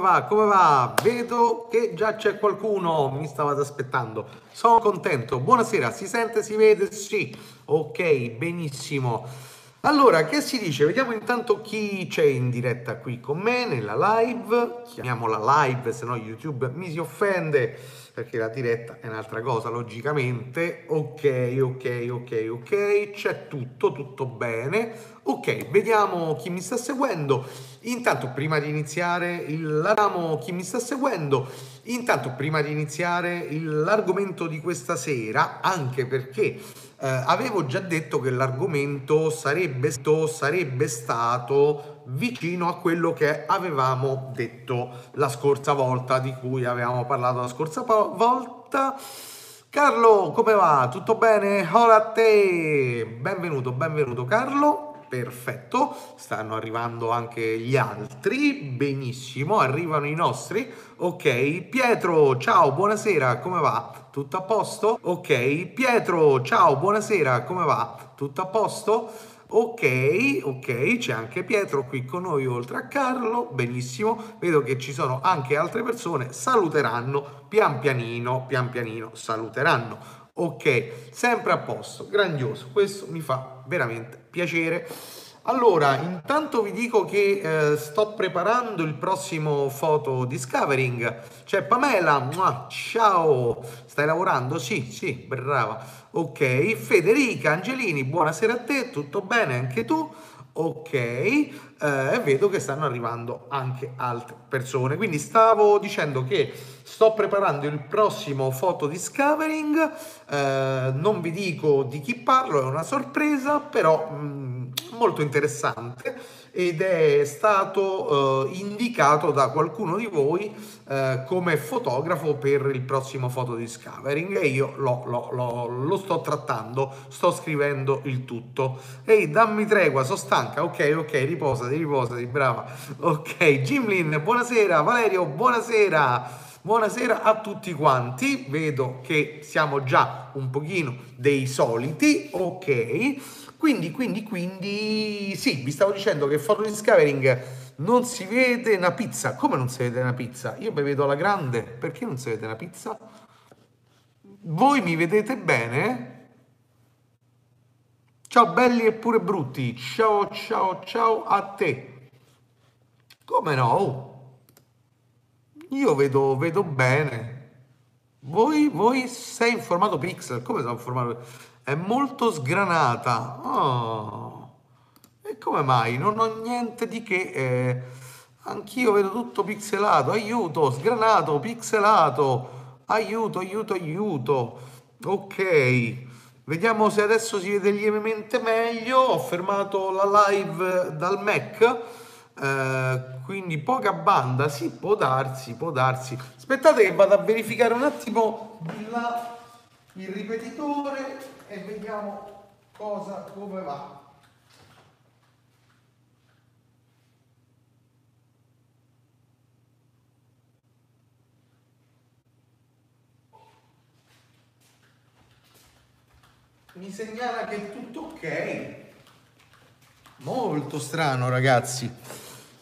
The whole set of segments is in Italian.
va? Come va? Vedo che già c'è qualcuno, mi stavate aspettando. Sono contento. Buonasera, si sente, si vede? Sì. Ok, benissimo. Allora, che si dice? Vediamo intanto chi c'è in diretta qui con me nella live. Chiamiamola live, se no YouTube mi si offende perché la diretta è un'altra cosa, logicamente. Ok, ok, ok, ok, c'è tutto, tutto bene. Ok, vediamo chi mi sta seguendo. Intanto, prima di iniziare il ramo, chi mi sta seguendo, intanto prima di iniziare l'argomento di questa sera, anche perché eh, avevo già detto che l'argomento sarebbe, sarebbe stato vicino a quello che avevamo detto la scorsa volta, di cui avevamo parlato la scorsa volta. Carlo, come va? Tutto bene? Hola a te! Benvenuto, benvenuto Carlo. Perfetto, stanno arrivando anche gli altri, benissimo, arrivano i nostri. Ok, Pietro, ciao, buonasera, come va? Tutto a posto? Ok, Pietro, ciao, buonasera, come va? Tutto a posto? Ok, ok, c'è anche Pietro qui con noi oltre a Carlo, benissimo, vedo che ci sono anche altre persone, saluteranno pian pianino, pian pianino saluteranno. Ok, sempre a posto, grandioso, questo mi fa veramente piacere. Allora, intanto vi dico che eh, sto preparando il prossimo photo discovering. C'è Pamela, Mua, ciao, stai lavorando? Sì, sì, brava. Ok, Federica Angelini, buonasera a te, tutto bene anche tu? Ok, eh, vedo che stanno arrivando anche altre persone. Quindi stavo dicendo che sto preparando il prossimo photo discovering. Eh, non vi dico di chi parlo, è una sorpresa, però mh, mm, molto interessante ed è stato eh, indicato da qualcuno di voi eh, come fotografo per il prossimo photo discovering e io lo, lo, lo, lo, sto trattando, sto scrivendo il tutto. Ehi, dammi tregua, sono stanca, ok, ok, riposati, riposati, brava. Ok, Jimlin, buonasera, Valerio, buonasera. Buonasera a tutti quanti, vedo che siamo già un pochino dei soliti, ok. Quindi, quindi, quindi, sì, vi stavo dicendo che Photo Discovering non si vede una pizza. Come non si vede una pizza? Io mi vedo alla grande. Perché non si vede una pizza? Voi mi vedete bene? Ciao belli e pure brutti. Ciao, ciao, ciao a te. Come no? Io vedo, vedo bene. Voi, voi sei in formato pixel. Come sono in formato? è molto sgranata. Oh. E come mai? Non ho niente di che. Eh, anch'io vedo tutto pixelato. Aiuto, sgranato, pixelato. Aiuto, aiuto, aiuto. Ok. Vediamo se adesso si vede lievemente meglio. Ho fermato la live dal Mac. Eh, quindi poca banda, sì, può darsi, può darsi. Aspettate che vado a verificare un attimo di là il ripetitore e vediamo cosa, come va. Mi segnala che è tutto ok. Molto strano, ragazzi.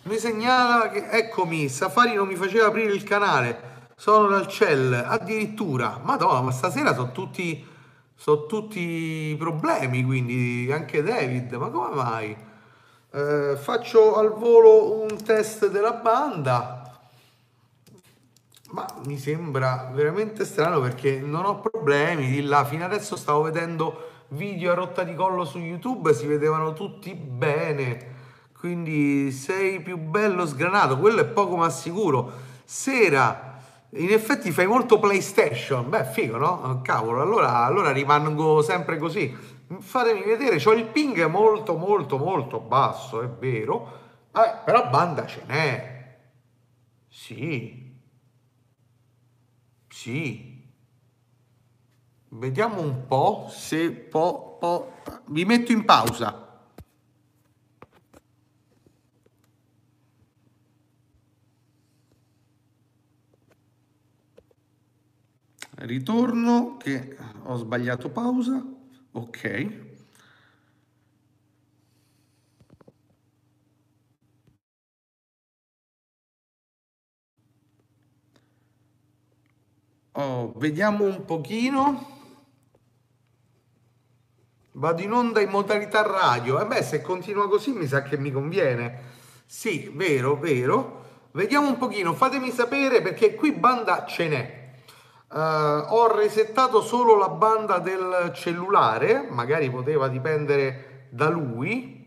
Mi segnala che, eccomi, Safari non mi faceva aprire il canale. Sono dal cell, addirittura. Madonna, ma stasera sono tutti sono tutti problemi, quindi anche David, ma come mai? Eh, faccio al volo un test della banda, ma mi sembra veramente strano perché non ho problemi di là. Fino adesso stavo vedendo video a rotta di collo su YouTube, si vedevano tutti bene. Quindi sei più bello sgranato, quello è poco ma sicuro. Sera in effetti fai molto PlayStation. Beh, figo, no? Cavolo, allora, allora rimango sempre così. Fatemi vedere, ho il ping molto, molto, molto basso, è vero. Vabbè, però banda ce n'è. Sì. Sì. Vediamo un po' se po', po'... Vi metto in pausa. ritorno che ho sbagliato pausa ok Oh, vediamo un pochino. Vado in onda in modalità radio. E eh beh, se continua così mi sa che mi conviene. Sì, vero, vero. Vediamo un pochino, fatemi sapere perché qui banda ce n'è. Uh, ho resettato solo la banda del cellulare, magari poteva dipendere da lui.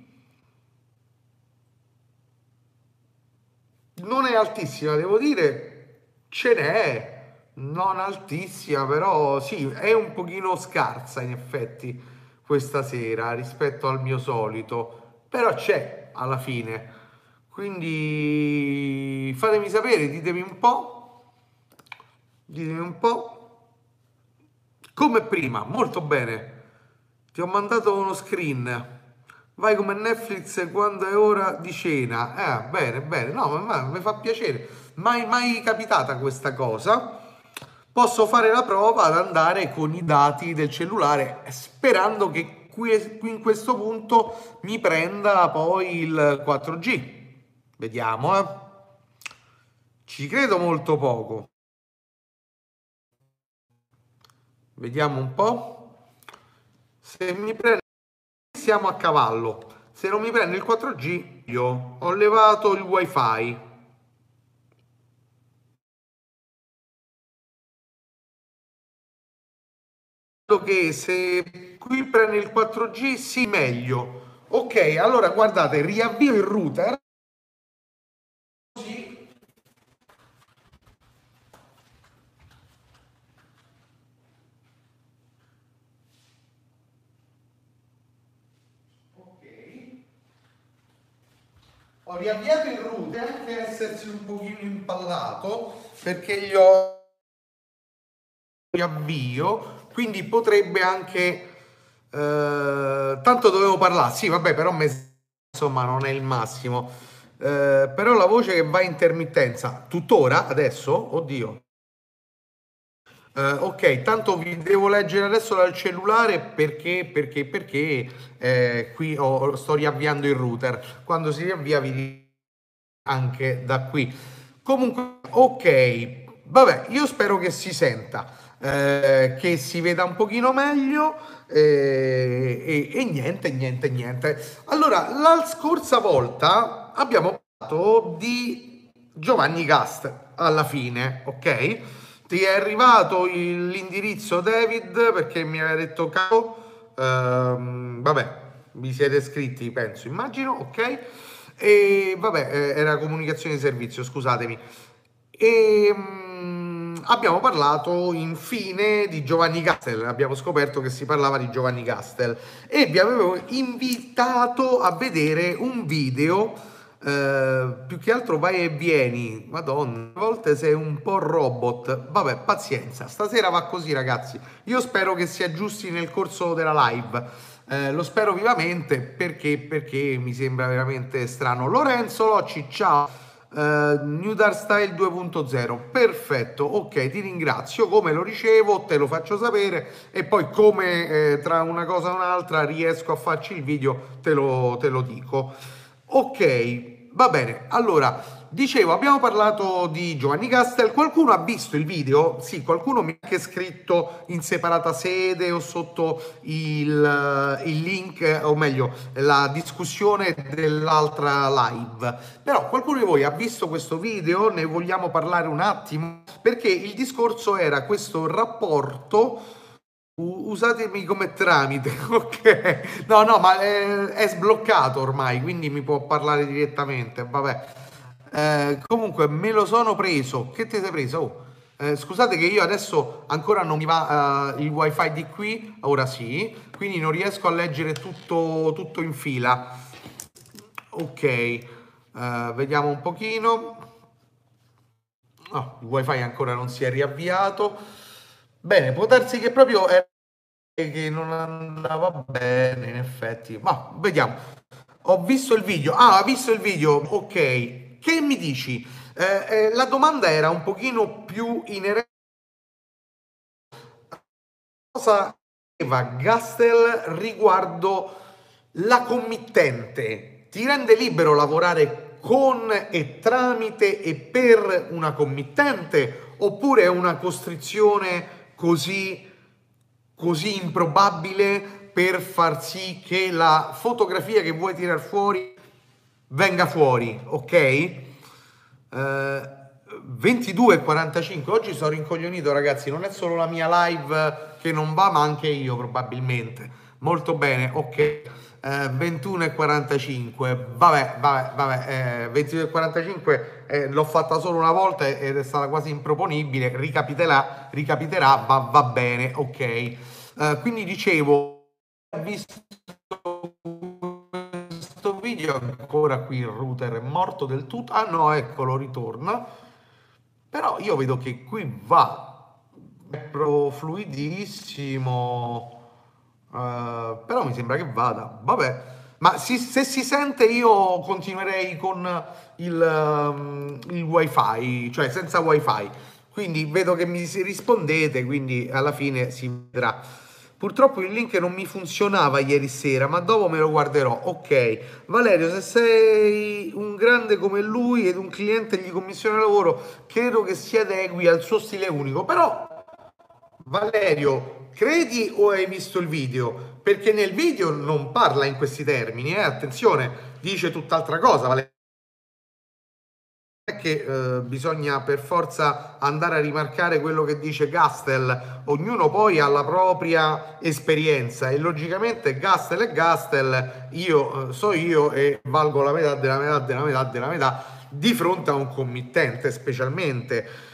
Non è altissima, devo dire, ce n'è, non altissima, però sì, è un pochino scarsa in effetti questa sera rispetto al mio solito, però c'è alla fine. Quindi fatemi sapere, ditemi un po', ditemi un po', come prima, molto bene. Ti ho mandato uno screen. Vai come Netflix quando è ora di cena. Eh, bene, bene. No, ma mi fa piacere. Mai, mai capitata questa cosa. Posso fare la prova ad andare con i dati del cellulare sperando che qui, qui in questo punto mi prenda poi il 4G Vediamo, eh. Ci credo molto poco. Vediamo un po'. Se mi prende siamo a cavallo. Se non mi prende il 4G, io ho levato il wifi. Che se qui prende il 4G sì meglio. Ok allora guardate riavvio il router. Ho riavviato il router anche essersi un pochino impallato perché gli ho riavvio quindi potrebbe anche eh, tanto dovevo parlare sì vabbè però me, insomma non è il massimo eh, però la voce che va in intermittenza tuttora adesso oddio Uh, ok, tanto vi devo leggere adesso dal cellulare perché, perché, perché eh, qui ho, sto riavviando il router. Quando si riavvia vi anche da qui. Comunque, ok, vabbè, io spero che si senta, eh, che si veda un pochino meglio eh, e, e niente, niente, niente. Allora, la scorsa volta abbiamo parlato di Giovanni Gast alla fine, ok? Ti è arrivato l'indirizzo David perché mi aveva detto capo, ehm, vabbè, vi siete iscritti, penso, immagino, ok? E vabbè, eh, era comunicazione di servizio, scusatemi. E mh, mm, abbiamo parlato infine di Giovanni Castel, abbiamo scoperto che si parlava di Giovanni Castel e vi avevo invitato a vedere un video Uh, più che altro vai e vieni, madonna, a volte sei un po' robot, vabbè, pazienza, stasera va così ragazzi, io spero che si aggiusti nel corso della live, uh, lo spero vivamente perché, perché mi sembra veramente strano. Lorenzo Locci, ciao, uh, New Dark Style 2.0, perfetto, ok, ti ringrazio, come lo ricevo te lo faccio sapere e poi come eh, tra una cosa e un'altra riesco a farci il video te lo, te lo dico. Ok, Va bene, allora, dicevo, abbiamo parlato di Giovanni Castel, qualcuno ha visto il video? Sì, qualcuno mi ha anche scritto in separata sede o sotto il, il link, o meglio, la discussione dell'altra live. Però qualcuno di voi ha visto questo video? Ne vogliamo parlare un attimo? Perché il discorso era questo rapporto Usatemi come tramite, ok? No, no, ma è, è, sbloccato ormai, quindi mi può parlare direttamente, vabbè. Eh, comunque me lo sono preso. Che ti sei preso? Oh, eh, scusate che io adesso ancora non mi va uh, il wifi di qui, ora sì, quindi non riesco a leggere tutto, tutto in fila. Ok, uh, vediamo un pochino. Oh, il wifi ancora non si è riavviato. Bene, può darsi che proprio è che non andava bene, in effetti. Ma vediamo. Ho visto il video. Ah, ha visto il video. Ok. Che mi dici? Eh, eh, la domanda era un pochino più inerente. Cosa aveva Gastel riguardo la committente? Ti rende libero lavorare con e tramite e per una committente oppure è una costrizione così, così improbabile per far sì che la fotografia che vuoi tirar fuori venga fuori, ok? Eh, 22.45, oggi sono rincoglionito ragazzi, non è solo la mia live che non va ma anche io probabilmente, molto bene, ok. Eh, 21 e 45 vabbè vabbè vabbè eh, 22 e 45 eh, l'ho fatta solo una volta ed è stata quasi improponibile. Ricapiterà ricapiterà va, va bene ok. Eh, quindi dicevo visto video ancora qui il router è morto del tutto ah no eccolo ritorna però io vedo che qui va proprio fluidissimo Uh, però mi sembra che vada. Vabbè, ma si, se si sente io continuerei con il, um, il wifi, cioè senza wifi. Quindi vedo che mi rispondete, quindi alla fine si vedrà. Purtroppo il link non mi funzionava ieri sera, ma dopo me lo guarderò. Ok, Valerio, se sei un grande come lui ed un cliente gli commissiona lavoro, credo che si adegui al suo stile unico. Però, Valerio, credi o hai visto il video? Perché nel video non parla in questi termini, eh? attenzione, dice tutt'altra cosa. Vale? Che eh, bisogna per forza andare a rimarcare quello che dice Gastel, ognuno poi ha la propria esperienza e logicamente Gastel è Gastel, io eh, so io e valgo la metà della metà della metà della metà di fronte a un committente specialmente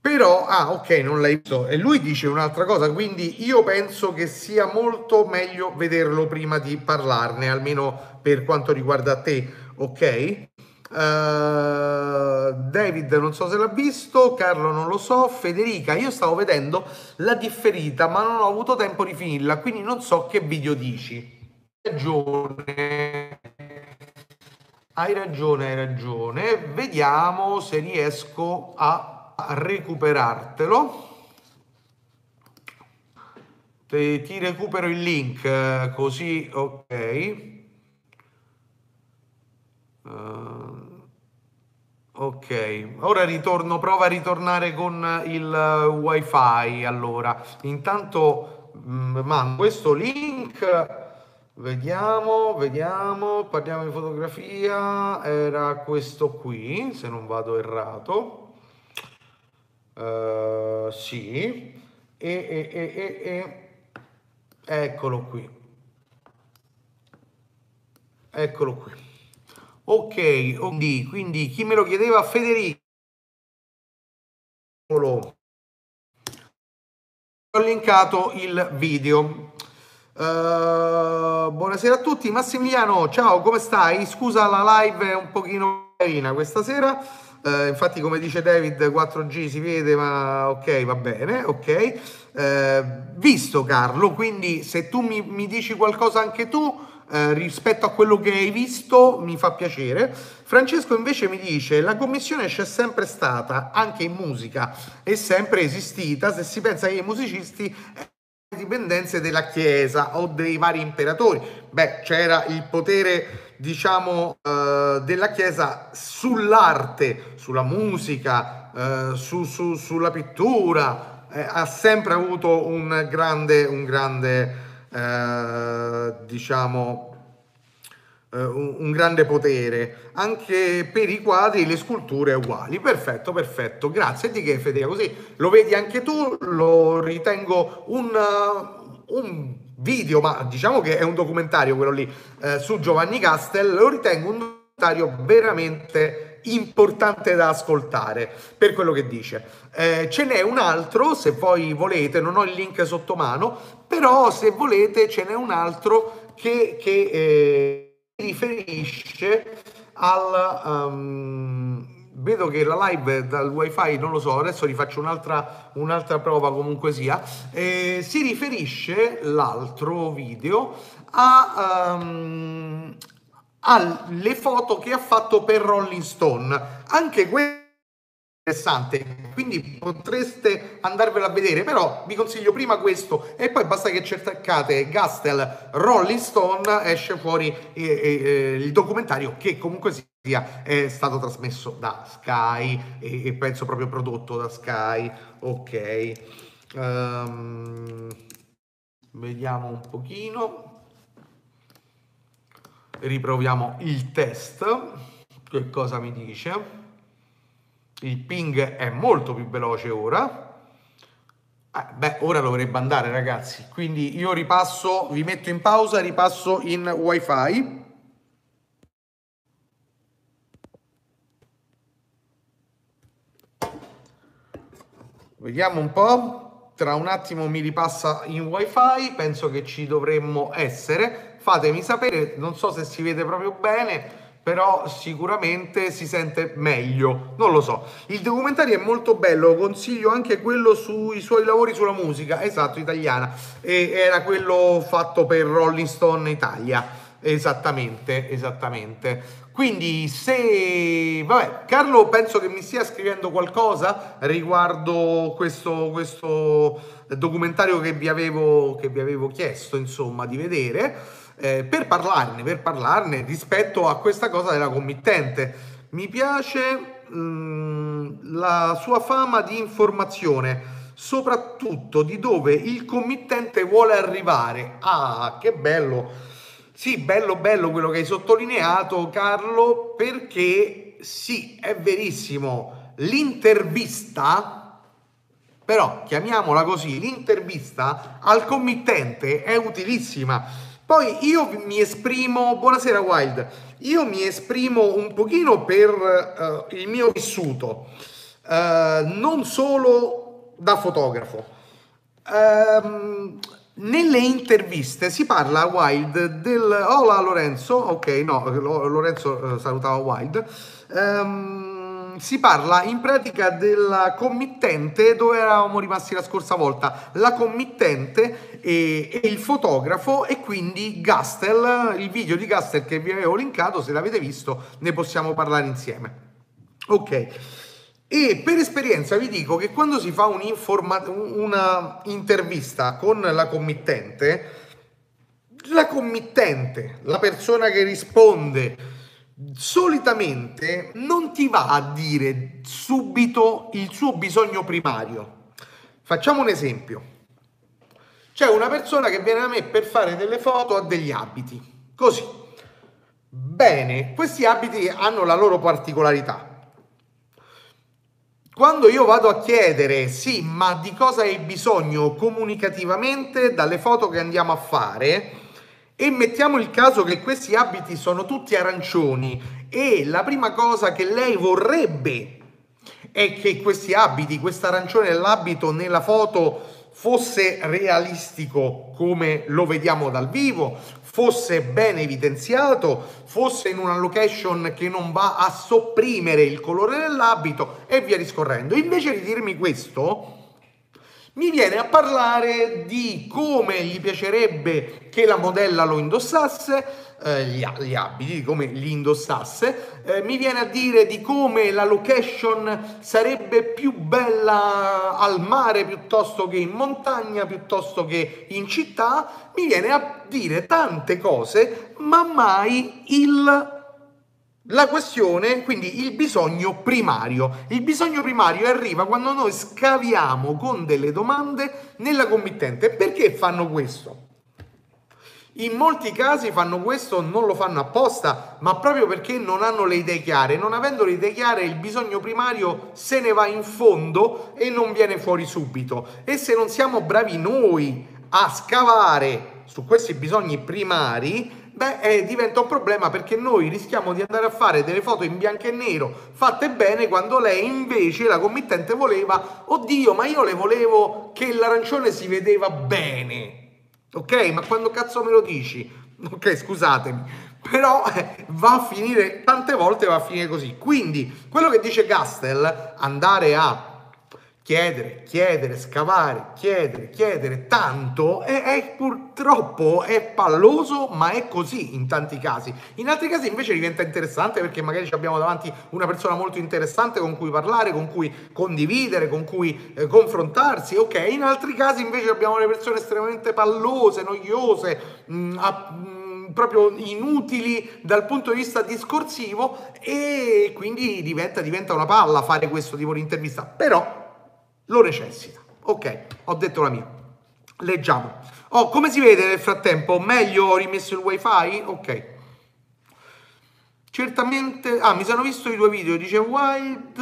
però, ah ok, non l'hai visto. E lui dice un'altra cosa, quindi io penso che sia molto meglio vederlo prima di parlarne, almeno per quanto riguarda te, ok? Uh, David non so se l'ha visto, Carlo non lo so, Federica, io stavo vedendo la differita ma non ho avuto tempo di finirla, quindi non so che video dici. Hai ragione, hai ragione, hai ragione. Vediamo se riesco a recuperartelo ti, ti recupero il link così ok uh, ok ora ritorno prova a ritornare con il wifi allora intanto mh, mm, mando questo link Vediamo, vediamo, parliamo di fotografia, era questo qui, se non vado errato. Uh, sì, e, e, e, e, eccolo qui. Eccolo qui. Ok, quindi, quindi chi me lo chiedeva? Federico. Ho linkato il video. Uh, buonasera a tutti, Massimiliano, ciao, come stai? Scusa la live è un pochino carina questa sera Uh, infatti, come dice David, 4G si vede, ma ok, va bene, ok. Uh, visto Carlo, quindi se tu mi, mi dici qualcosa anche tu uh, rispetto a quello che hai visto, mi fa piacere. Francesco invece mi dice, la commissione c'è sempre stata, anche in musica, è sempre esistita, se si pensa che i musicisti dipendenze della Chiesa o dei vari imperatori. Beh, c'era il potere diciamo, eh, della Chiesa sull'arte, sulla musica, eh, su, su, sulla pittura, eh, ha sempre avuto un grande, un grande eh, diciamo, eh, un, grande potere. Anche per i quadri le sculture uguali. Perfetto, perfetto. Grazie di che Federica, così lo vedi anche tu, lo ritengo un, un video, ma diciamo che è un documentario quello lì eh, su Giovanni Castel, lo ritengo un documentario veramente importante da ascoltare per quello che dice. Eh, ce n'è un altro, se voi volete, non ho il link sotto mano, però se volete ce n'è un altro che, che eh, riferisce al... Um, vedo che la live dal wifi non lo so adesso rifaccio un'altra, un'altra prova comunque sia eh, si riferisce l'altro video a, um, alle foto che ha fatto per Rolling Stone anche questo interessante quindi potreste andarvelo a vedere però vi consiglio prima questo e poi basta che cercate Gastel Rolling Stone esce fuori eh, eh, il documentario che comunque si sia è stato trasmesso da Sky e, e penso proprio prodotto da Sky. Ok. Um, vediamo un pochino. Riproviamo il test. Che cosa mi dice? Il ping è molto più veloce ora. Eh, beh, ora dovrebbe andare ragazzi. Quindi io ripasso, vi metto in pausa, ripasso in wifi. Vediamo un po', tra un attimo mi ripassa in wifi, penso che ci dovremmo essere. Fatemi sapere, non so se si vede proprio bene, però sicuramente si sente meglio, non lo so. Il documentario è molto bello, consiglio anche quello sui suoi lavori sulla musica, esatto, italiana, e era quello fatto per Rolling Stone Italia, esattamente, esattamente. Quindi se... Vabbè, Carlo penso che mi stia scrivendo qualcosa riguardo questo, questo documentario che vi, avevo, che vi avevo chiesto, insomma, di vedere, eh, per parlarne, per parlarne rispetto a questa cosa della committente. Mi piace mh, mm, la sua fama di informazione, soprattutto di dove il committente vuole arrivare. Ah, che bello! Sì, bello bello quello che hai sottolineato Carlo, perché sì, è verissimo, l'intervista, però chiamiamola così, l'intervista al committente è utilissima. Poi io mi esprimo, buonasera Wild, io mi esprimo un pochino per uh, il mio vissuto, uh, non solo da fotografo. Um, nelle interviste si parla a Wild del... Hola Lorenzo, ok, no, Lorenzo eh, salutava Wild. Um, si parla in pratica della committente dove eravamo rimasti la scorsa volta, la committente e, e, il fotografo e quindi Gastel, il video di Gastel che vi avevo linkato, se l'avete visto ne possiamo parlare insieme. Ok. E per esperienza vi dico che quando si fa una intervista con la committente, la committente, la persona che risponde, solitamente non ti va a dire subito il suo bisogno primario. Facciamo un esempio. C'è una persona che viene da me per fare delle foto a degli abiti. Così. Bene, questi abiti hanno la loro particolarità quando io vado a chiedere, sì, ma di cosa hai bisogno comunicativamente dalle foto che andiamo a fare, e mettiamo il caso che questi abiti sono tutti arancioni e la prima cosa che lei vorrebbe è che questi abiti, questo arancione dell'abito nella foto fosse realistico come lo vediamo dal vivo, fosse ben evidenziato, fosse in una location che non va a sopprimere il colore dell'abito e via discorrendo. Invece di dirmi questo, mi viene a parlare di come gli piacerebbe che la modella lo indossasse, eh, gli, gli, abiti, di come li indossasse, eh, mi viene a dire di come la location sarebbe più bella al mare piuttosto che in montagna, piuttosto che in città, mi viene a dire tante cose, ma mai il la questione, quindi il bisogno primario. Il bisogno primario arriva quando noi scaviamo con delle domande nella committente. Perché fanno questo? In molti casi fanno questo, non lo fanno apposta, ma proprio perché non hanno le idee chiare. Non avendo le idee chiare, il bisogno primario se ne va in fondo e non viene fuori subito. E se non siamo bravi noi a scavare su questi bisogni primari, beh, eh, diventa un problema perché noi rischiamo di andare a fare delle foto in bianco e nero fatte bene quando lei invece, la committente, voleva, oddio, ma io le volevo che l'arancione si vedeva bene ok? Ma quando cazzo me lo dici? Ok, scusatemi, però eh, va a finire, tante volte va a finire così. Quindi, quello che dice Gastel, andare a chiedere, chiedere, scavare, chiedere, chiedere tanto, è, è, purtroppo è palloso, ma è così in tanti casi. In altri casi invece diventa interessante perché magari abbiamo davanti una persona molto interessante con cui parlare, con cui condividere, con cui eh, confrontarsi, ok? In altri casi invece abbiamo le persone estremamente pallose, noiose, mh, mm, a, mh, mm, proprio inutili dal punto di vista discorsivo e quindi diventa, diventa una palla fare questo tipo di intervista, però lo necessita. Ok, ho detto la mia. Leggiamo. Oh, come si vede nel frattempo? Meglio ho rimesso il wifi? Ok. Certamente, ah, mi sono visto i due video, dice Wild,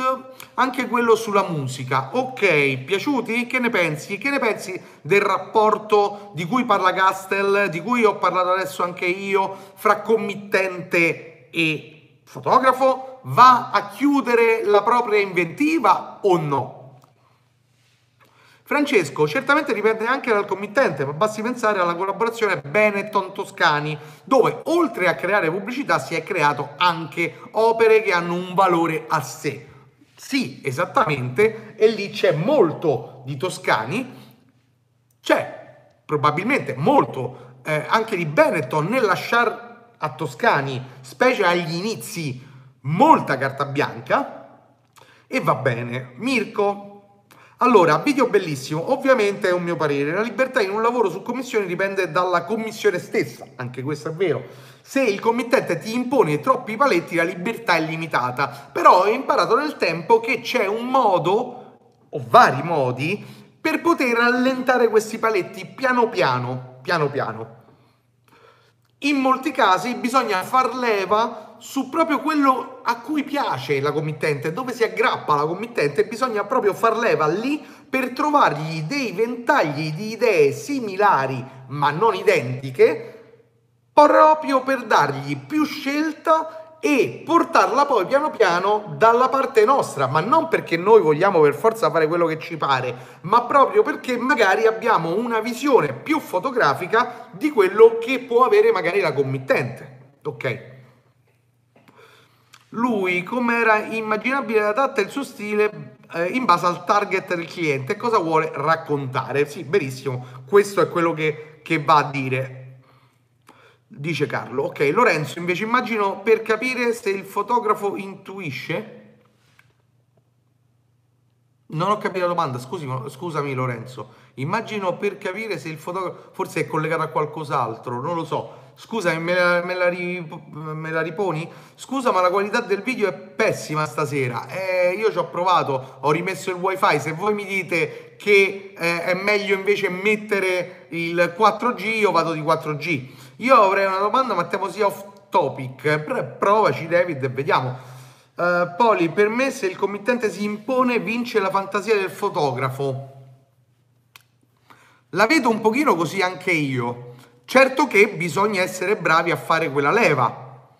anche quello sulla musica. Ok, piaciuti? Che ne pensi? Che ne pensi del rapporto di cui parla Castel, di cui ho parlato adesso anche io, fra committente e fotografo? Va a chiudere la propria inventiva o no? Francesco, certamente dipende anche dal committente, ma basti pensare alla collaborazione Benetton-Toscani, dove oltre a creare pubblicità si è creato anche opere che hanno un valore a sé. Sì, esattamente, e lì c'è molto di Toscani, c'è probabilmente molto eh, anche di Benetton nel lasciare a Toscani, specie agli inizi, molta carta bianca, e va bene. Mirko, allora, video bellissimo, ovviamente è un mio parere, la libertà in un lavoro su commissione dipende dalla commissione stessa, anche questo è vero. Se il committente ti impone troppi paletti la libertà è limitata, però ho imparato nel tempo che c'è un modo, o vari modi, per poter allentare questi paletti piano piano, piano piano. In molti casi bisogna far leva su proprio quello a cui piace la committente, dove si aggrappa la committente, bisogna proprio far leva lì per trovargli dei ventagli di idee similari ma non identiche, proprio per dargli più scelta e portarla poi piano piano dalla parte nostra, ma non perché noi vogliamo per forza fare quello che ci pare, ma proprio perché magari abbiamo una visione più fotografica di quello che può avere magari la committente. Ok? Lui come era immaginabile adatta il suo stile eh, in base al target del cliente, cosa vuole raccontare. Sì, benissimo, questo è quello che, che va a dire. Dice Carlo. Ok, Lorenzo, invece immagino per capire se il fotografo intuisce. Non ho capito la domanda, scusi, scusami Lorenzo. Immagino per capire se il fotografo forse è collegato a qualcos'altro, non lo so. Scusa, me la, me, la me la, riponi? Scusa, ma la qualità del video è pessima stasera. Eh, io ci ho provato, ho rimesso il wifi. Se voi mi dite che eh, è meglio invece mettere il 4G, io vado di 4G. Io avrei una domanda, ma temo sia off topic. Provaci, David, e vediamo. Uh, Poli, per me se il committente si impone vince la fantasia del fotografo. La vedo un pochino così anche io. Certo che bisogna essere bravi a fare quella leva.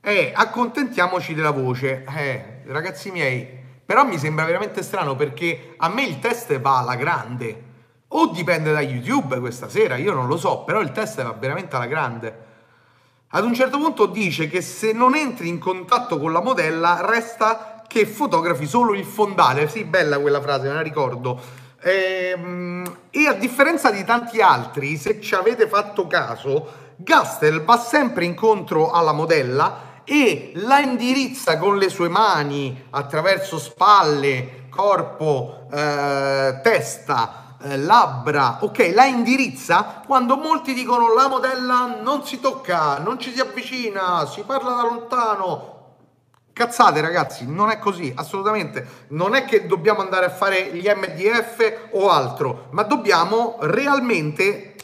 Eh, accontentiamoci della voce. Eh, ragazzi miei, però mi sembra veramente strano perché a me il test va alla grande. O dipende da YouTube questa sera, io non lo so, però il test va veramente alla grande. Ad un certo punto dice che se non entri in contatto con la modella resta che fotografi solo il fondale. Sì, bella quella frase, me la ricordo. Ehm, e a differenza di tanti altri, se ci avete fatto caso, Gastel va sempre incontro alla modella e la indirizza con le sue mani attraverso spalle, corpo, eh, testa, eh, labbra, ok, la indirizza quando molti dicono la modella non si tocca, non ci si avvicina, si parla da lontano, Cazzate ragazzi, non è così, assolutamente. Non è che dobbiamo andare a fare gli MDF o altro, ma dobbiamo realmente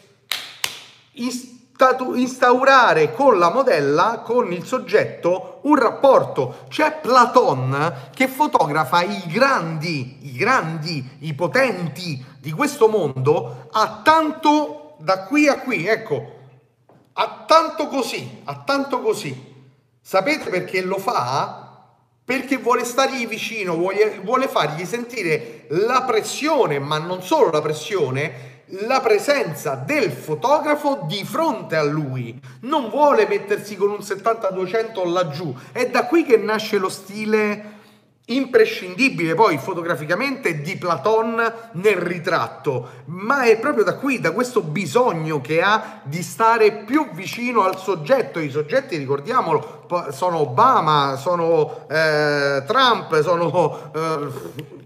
instaurare con la modella, con il soggetto, un rapporto. C'è Platon che fotografa i grandi, i grandi, i potenti di questo mondo a tanto da qui a qui, ecco, a tanto così, a tanto così. Sapete perché lo fa? Perché vuole stargli vicino, vuole, vuole fargli sentire la pressione, ma non solo la pressione, la presenza del fotografo di fronte a lui. Non vuole mettersi con un 70-200 laggiù. È da qui che nasce lo stile imprescindibile poi fotograficamente di Platon nel ritratto, ma è proprio da qui, da questo bisogno che ha di stare più vicino al soggetto. I soggetti, ricordiamolo, sono Obama, sono eh, Trump, sono eh,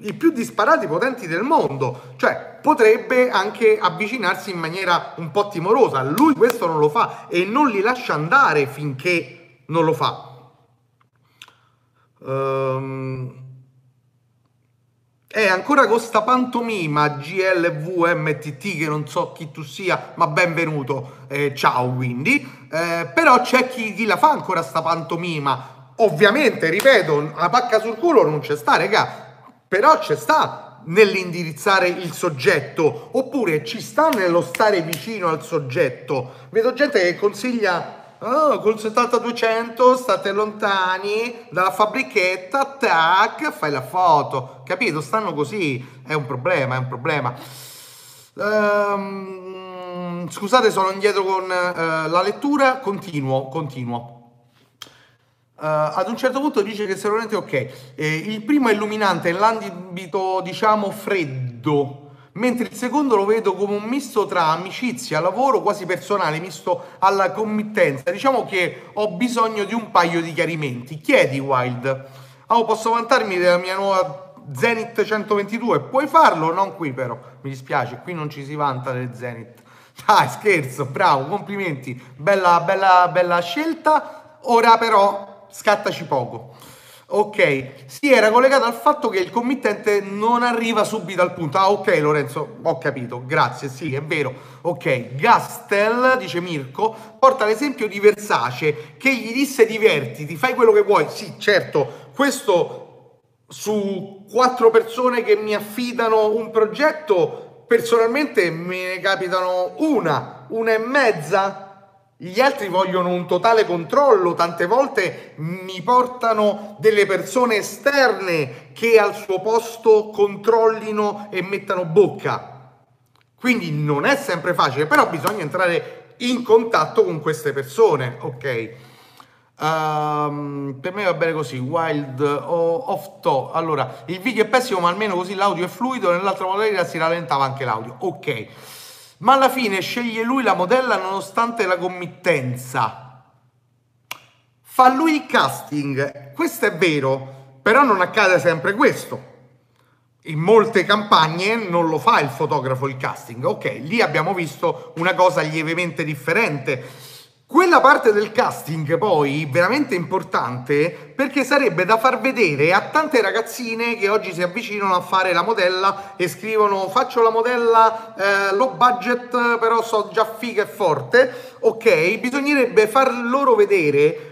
i più disparati potenti del mondo, cioè potrebbe anche avvicinarsi in maniera un po' timorosa. Lui questo non lo fa e non li lascia andare finché non lo fa. Um, è ancora con sta pantomima GLVMTT che non so chi tu sia, ma benvenuto, eh, ciao quindi. Eh, però c'è chi, chi, la fa ancora sta pantomima. Ovviamente, ripeto, la pacca sul culo non c'è sta, raga, però c'è sta nell'indirizzare il soggetto, oppure ci sta nello stare vicino al soggetto. Vedo gente che consiglia Oh, col 7200 state lontani dalla fabbrichetta, tac, fai la foto. Capito? Stanno così. È un problema, è un problema. Um, scusate, sono indietro con uh, la lettura. Continuo, continuo. Uh, ad un certo punto dice che sicuramente ok. Eh, il primo è illuminante nell'ambito, diciamo, freddo mentre il secondo lo vedo come un misto tra amicizia, lavoro quasi personale, misto alla committenza. Diciamo che ho bisogno di un paio di chiarimenti. Chiedi Wild. Oh, posso vantarmi della mia nuova Zenith 122? Puoi farlo? Non qui però, mi dispiace, qui non ci si vanta del Zenith. Dai, scherzo, bravo, complimenti. Bella, bella, bella scelta. Ora però scattaci poco. Ok, sì, era collegato al fatto che il committente non arriva subito al punto. Ah, ok, Lorenzo, ho capito, grazie, sì, è vero. Ok, Gastel, dice Mirko, porta l'esempio di Versace che gli disse divertiti, fai quello che vuoi. Sì, certo, questo su quattro persone che mi affidano un progetto, personalmente me ne capitano una, una e mezza gli altri vogliono un totale controllo, tante volte mi portano delle persone esterne che al suo posto controllino e mettano bocca. Quindi non è sempre facile, però bisogna entrare in contatto con queste persone, ok? Um, per me va bene così, wild o off to. Allora, il video è pessimo, ma almeno così l'audio è fluido, nell'altra modalità si rallentava anche l'audio. Ok ma alla fine sceglie lui la modella nonostante la committenza. Fa lui il casting, questo è vero, però non accade sempre questo. In molte campagne non lo fa il fotografo il casting, ok, lì abbiamo visto una cosa lievemente differente quella parte del casting poi veramente importante perché sarebbe da far vedere a tante ragazzine che oggi si avvicinano a fare la modella e scrivono faccio la modella eh, low budget però so già figa e forte, ok? Bisognerebbe far loro vedere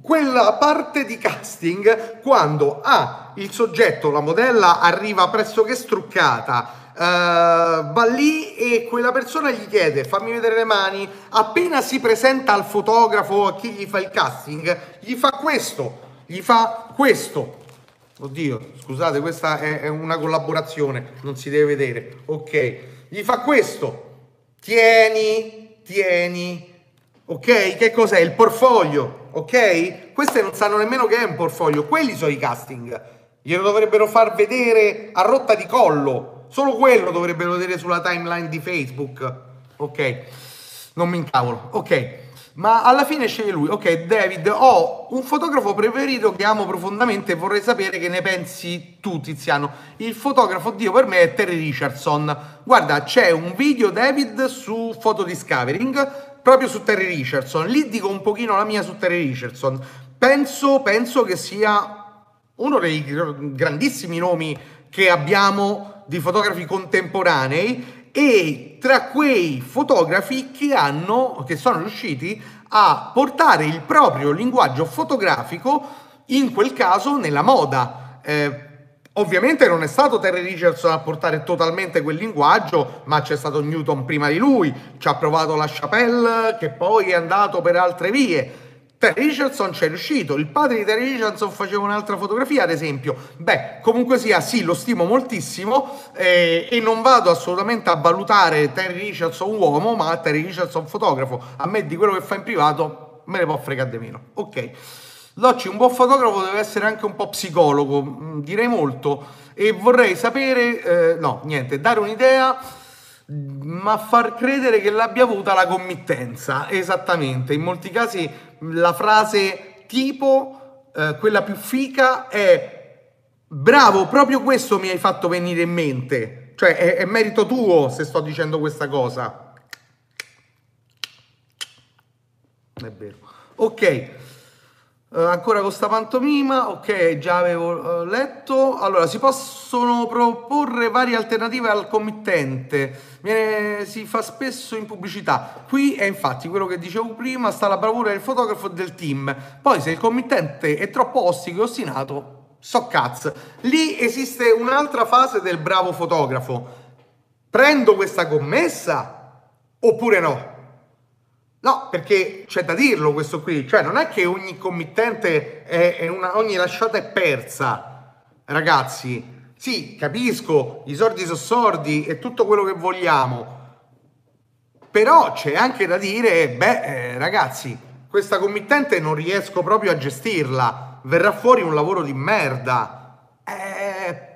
quella parte di casting quando A, il soggetto, la modella arriva pressoché struccata, Uh, va lì e quella persona gli chiede fammi vedere le mani. Appena si presenta al fotografo a chi gli fa il casting gli fa questo gli fa questo. Oddio scusate questa è, è una collaborazione non si deve vedere. Ok gli fa questo. Tieni tieni. Ok che cos'è? Il portfolio. Ok? Queste non sanno nemmeno che è un portfolio. Quelli sono i casting. Glielo dovrebbero far vedere a rotta di collo Solo quello dovrebbero vedere sulla timeline di Facebook. Ok, non mi incavolo. Ok, ma alla fine sceglie lui. Ok, David, ho un fotografo preferito che amo profondamente e vorrei sapere che ne pensi tu, Tiziano. Il fotografo Dio per me è Terry Richardson. Guarda, c'è un video, David, su Photo Discovering, proprio su Terry Richardson. Lì dico un pochino la mia su Terry Richardson. Penso, penso che sia uno dei grandissimi nomi che abbiamo di fotografi contemporanei e tra quei fotografi che hanno, che sono riusciti a portare il proprio linguaggio fotografico, in quel caso nella moda. Eh, ovviamente non è stato Terry Richardson a portare totalmente quel linguaggio, ma c'è stato Newton prima di lui, ci ha provato la Chapelle che poi è andato per altre vie. Terry Richardson ci è riuscito, il padre di Terry Richardson faceva un'altra fotografia ad esempio, beh comunque sia sì lo stimo moltissimo eh, e non vado assolutamente a valutare Terry Richardson uomo ma Terry Richardson fotografo, a me di quello che fa in privato me ne può fregare di meno, ok. Locci, un buon fotografo deve essere anche un po' psicologo, mm, direi molto, e vorrei sapere, eh, no, niente, dare un'idea, ma far credere che l'abbia avuta la committenza, esattamente. In molti casi la frase tipo, eh, quella più fica, è bravo, proprio questo mi hai fatto venire in mente. Cioè, è, è merito tuo se sto dicendo questa cosa. È vero. Ok. Uh, ancora con sta pantomima, ok, già avevo uh, letto. Allora, si possono proporre varie alternative al committente, Viene, si fa spesso in pubblicità. Qui è infatti quello che dicevo prima, sta la bravura del fotografo e del team. Poi se il committente è troppo ostico e ostinato, so cazzo. Lì esiste un'altra fase del bravo fotografo. Prendo questa commessa oppure no? No, perché c'è da dirlo questo qui, cioè non è che ogni committente, è, una, ogni lasciata è persa, ragazzi. Sì, capisco, i sordi sono sordi e tutto quello che vogliamo, però c'è anche da dire, beh, eh, ragazzi, questa committente non riesco proprio a gestirla, verrà fuori un lavoro di merda. Eh,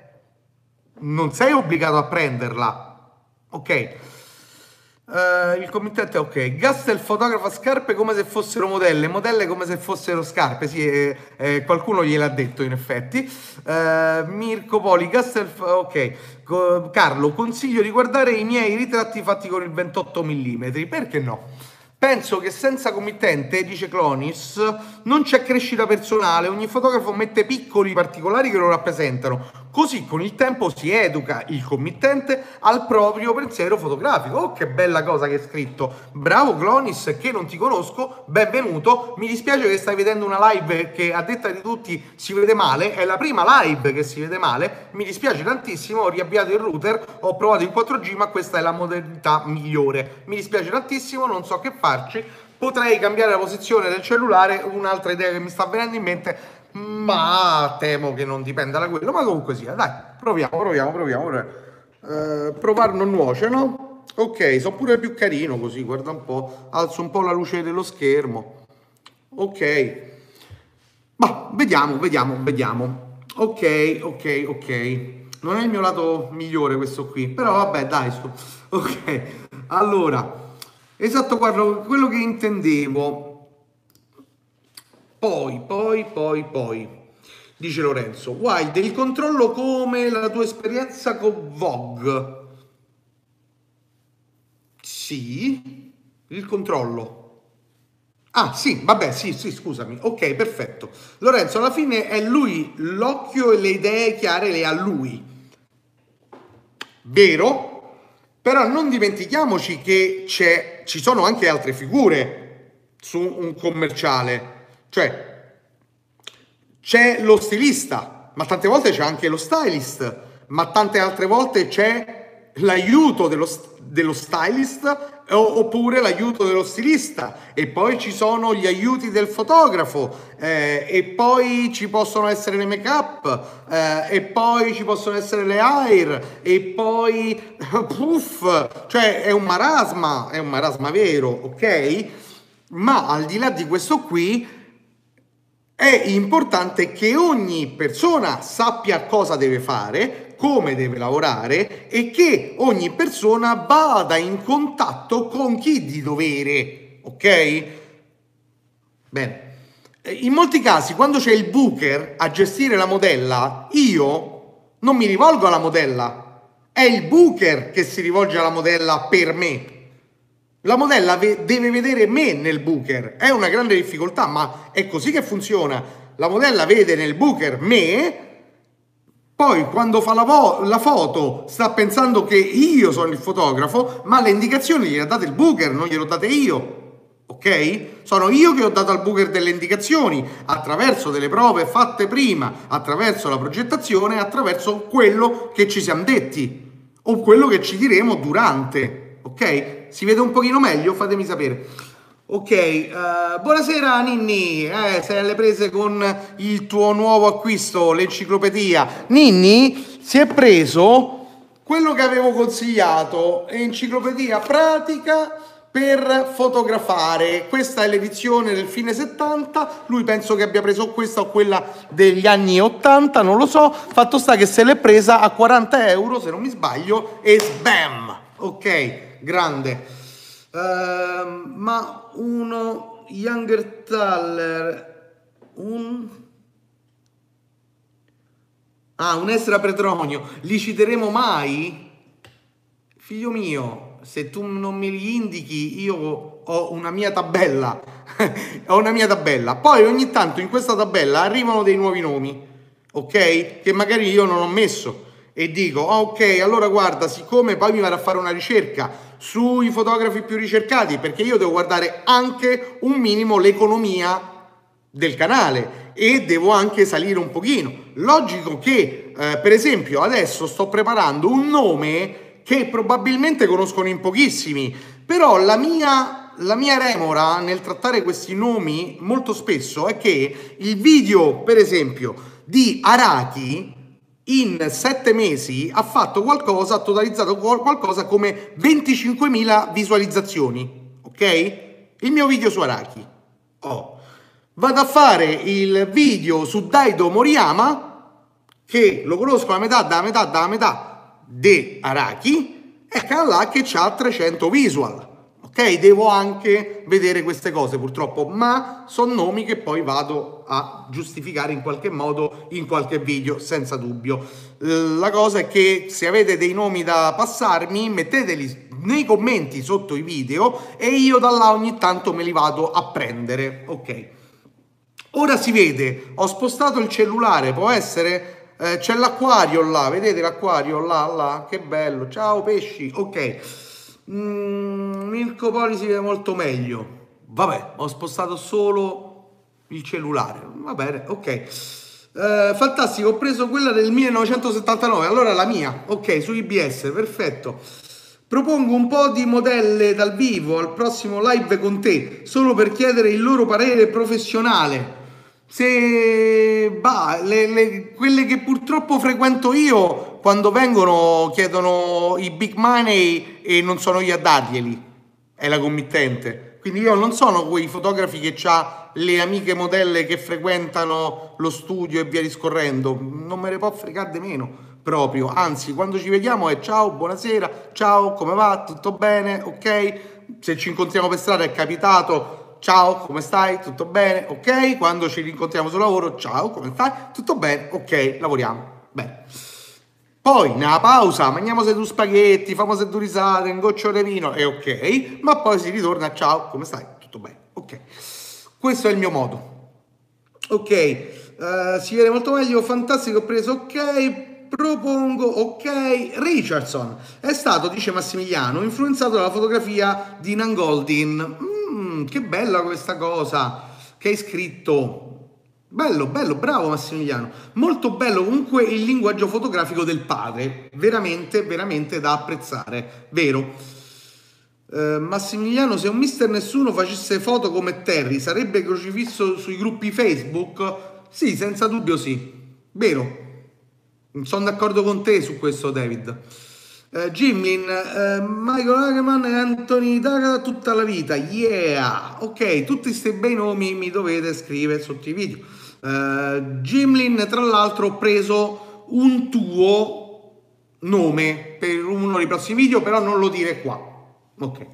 non sei obbligato a prenderla, ok? Uh, il committente è ok. Gastel fotografa scarpe come se fossero modelle, modelle come se fossero scarpe. Sì, eh, eh, qualcuno gliel'ha detto in effetti. Uh, Mirko Poli, Gastel, ok. Co- Carlo, consiglio di guardare i miei ritratti fatti con il 28 mm. Perché no? Penso che senza committente, dice Clonis, non c'è crescita personale, ogni fotografo mette piccoli particolari che lo rappresentano. Così con il tempo si educa il committente al proprio pensiero fotografico. Oh, che bella cosa che hai scritto! Bravo Clonis, che non ti conosco, benvenuto. Mi dispiace che stai vedendo una live che a detta di tutti si vede male, è la prima live che si vede male. Mi dispiace tantissimo, ho riavviato il router, ho provato il 4G, ma questa è la modalità migliore. Mi dispiace tantissimo, non so che farci, potrei cambiare la posizione del cellulare, un'altra idea che mi sta venendo in mente, ma temo che non dipenda da quello, ma comunque sia, dai, proviamo, proviamo, proviamo. Eh, provare non nuoce, no? Ok, sono pure più carino così, guarda un po', alzo un po' la luce dello schermo. Ok, ma vediamo, vediamo, vediamo. Ok, ok, ok. Non è il mio lato migliore questo qui, però vabbè, dai, su. Ok, allora, Esatto, quello che intendevo. Poi, poi, poi, poi, dice Lorenzo, Wild, il controllo come la tua esperienza con Vogue? Sì, il controllo. Ah, sì, vabbè, sì, sì, scusami. Ok, perfetto. Lorenzo, alla fine è lui, l'occhio e le idee chiare le ha lui. Vero? Però non dimentichiamoci che ci sono anche altre figure su un commerciale, cioè c'è lo stilista, ma tante volte c'è anche lo stylist, ma tante altre volte c'è l'aiuto dello, dello stylist oppure l'aiuto dello stilista. E poi ci sono gli aiuti del fotografo eh, e poi ci possono essere le make up eh, e poi ci possono essere le air e poi puff cioè è un marasma è un marasma vero ok? Ma al di là di questo qui è importante che ogni persona sappia cosa deve fare, come deve lavorare e che ogni persona vada in contatto con chi di dovere, ok? Bene. In molti casi, quando c'è il booker a gestire la modella, io non mi rivolgo alla modella, è il booker che si rivolge alla modella per me. La modella ve- deve vedere me nel booker, è una grande difficoltà, ma è così che funziona. La modella vede nel booker me, poi quando fa la, vo- la foto sta pensando che io sono il fotografo, ma le indicazioni gliele ha date il booker, non gliele ho date io. Ok? Sono io che ho dato al booker delle indicazioni attraverso delle prove fatte prima, attraverso la progettazione, attraverso quello che ci siamo detti o quello che ci diremo durante. Ok? Si vede un pochino meglio? Fatemi sapere. Ok, uh, buonasera Ninni, eh, sei alle prese con il tuo nuovo acquisto, l'enciclopedia. Ninni si è preso quello che avevo consigliato, enciclopedia pratica per fotografare. Questa è l'edizione del fine 70, lui penso che abbia preso questa o quella degli anni 80, non lo so, fatto sta che se l'è presa a 40 euro, se non mi sbaglio, e sbam! Ok, grande. Uh, ma uno Younger un... Ah, un Estra Petronio, li citeremo mai? Figlio mio, se tu non me li indichi, io ho una mia tabella. ho una mia tabella. Poi ogni tanto in questa tabella arrivano dei nuovi nomi, ok? Che magari io non ho messo. E dico, oh, ok, allora guarda, siccome poi mi vado a fare una ricerca sui fotografi più ricercati, perché io devo guardare anche un minimo l'economia del canale e devo anche salire un pochino. Logico che, eh, per esempio, adesso sto preparando un nome che probabilmente conoscono in pochissimi, però la mia, la mia remora nel trattare questi nomi molto spesso è che il video, per esempio, di Araki in sette mesi ha fatto qualcosa, ha totalizzato qualcosa come 25.000 visualizzazioni, ok? Il mio video su Araki. Oh. Vado a fare il video su Daido Moriyama, che lo conosco la metà, da metà, da metà di Araki è là che ha 300 visual. Ok, devo anche vedere queste cose purtroppo, ma sono nomi che poi vado a giustificare in qualche modo in qualche video, senza dubbio. La cosa è che se avete dei nomi da passarmi, metteteli nei commenti sotto i video e io da là ogni tanto me li vado a prendere. Ok. Ora si vede, ho spostato il cellulare, può essere eh, c'è l'acquario là, vedete l'acquario là, là, che bello. Ciao pesci, ok. Mm, Mirko Poli si vede molto meglio. Vabbè, ho spostato solo il cellulare. Va bene, ok. Eh, fantastico, ho preso quella del 1979, allora la mia, ok, su IBS, perfetto. Propongo un po' di modelle dal vivo al prossimo live con te, solo per chiedere il loro parere professionale se bah, le, le, quelle che purtroppo frequento io quando vengono chiedono i big money e non sono io a darglieli è la committente quindi io non sono quei fotografi che ha le amiche modelle che frequentano lo studio e via discorrendo non me ne può fregare di meno proprio anzi quando ci vediamo è ciao buonasera ciao come va tutto bene ok se ci incontriamo per strada è capitato ciao, come stai? Tutto bene? Ok. Quando ci rincontriamo sul lavoro, ciao, come stai? Tutto bene? Ok, lavoriamo. Bene. Poi, nella pausa, mangiamo se due spaghetti, famo se due risate, un goccio di vino, e ok. Ma poi si ritorna, ciao, come stai? Tutto bene? Ok. Questo è il mio modo. Ok. Uh, si vede molto meglio, fantastico, ho preso ok, propongo, ok, Richardson è stato, dice Massimiliano, influenzato dalla fotografia di Nan Goldin. Mm, che bella questa cosa che hai scritto. Bello, bello, bravo Massimiliano. Molto bello comunque il linguaggio fotografico del padre. Veramente, veramente da apprezzare. Vero. Uh, Massimiliano, se un mister nessuno facesse foto come Terry, sarebbe crocifisso sui gruppi Facebook? Sì, senza dubbio sì. Vero. Sono d'accordo con te su questo, David. Uh, Jimmy, uh, Michael Hageman e Anthony Daga tutta la vita, yeah! Ok, tutti questi bei nomi mi dovete scrivere sotto i video. Uh, Jimlin, tra l'altro, ho preso un tuo nome per uno dei prossimi video, però non lo dire qua. Ok,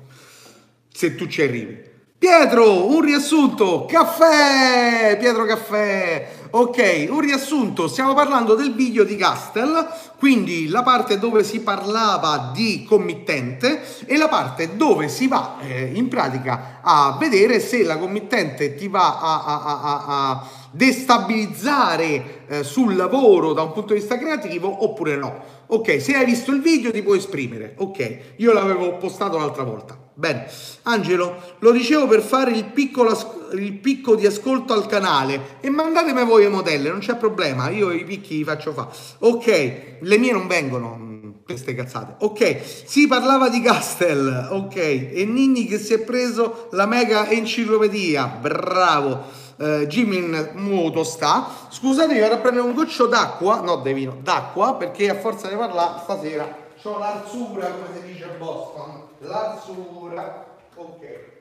se tu ci arrivi. Pietro, un riassunto, caffè, Pietro caffè. Ok, un riassunto, stiamo parlando del video di Castel, quindi la parte dove si parlava di committente e la parte dove si va eh, in pratica a vedere se la committente ti va a, a, a, a destabilizzare eh, sul lavoro da un punto di vista creativo oppure no. Ok, se hai visto il video ti puoi esprimere. Ok, io l'avevo postato l'altra volta. Bene, Angelo, lo dicevo per fare il, piccolo, il picco di ascolto al canale e mandatemi voi le modelle, non c'è problema, io i picchi li faccio fare. Ok, le mie non vengono, mm, queste cazzate. Ok, si parlava di Castel, ok, e Ninni che si è preso la mega enciclopedia, bravo. Uh, Jimin Muto sta. Scusate, vado a prendere un goccio d'acqua, no, di vino, d'acqua, perché a forza di parlare stasera ho l'arzura, come si dice a Boston l'azzurra. Ok.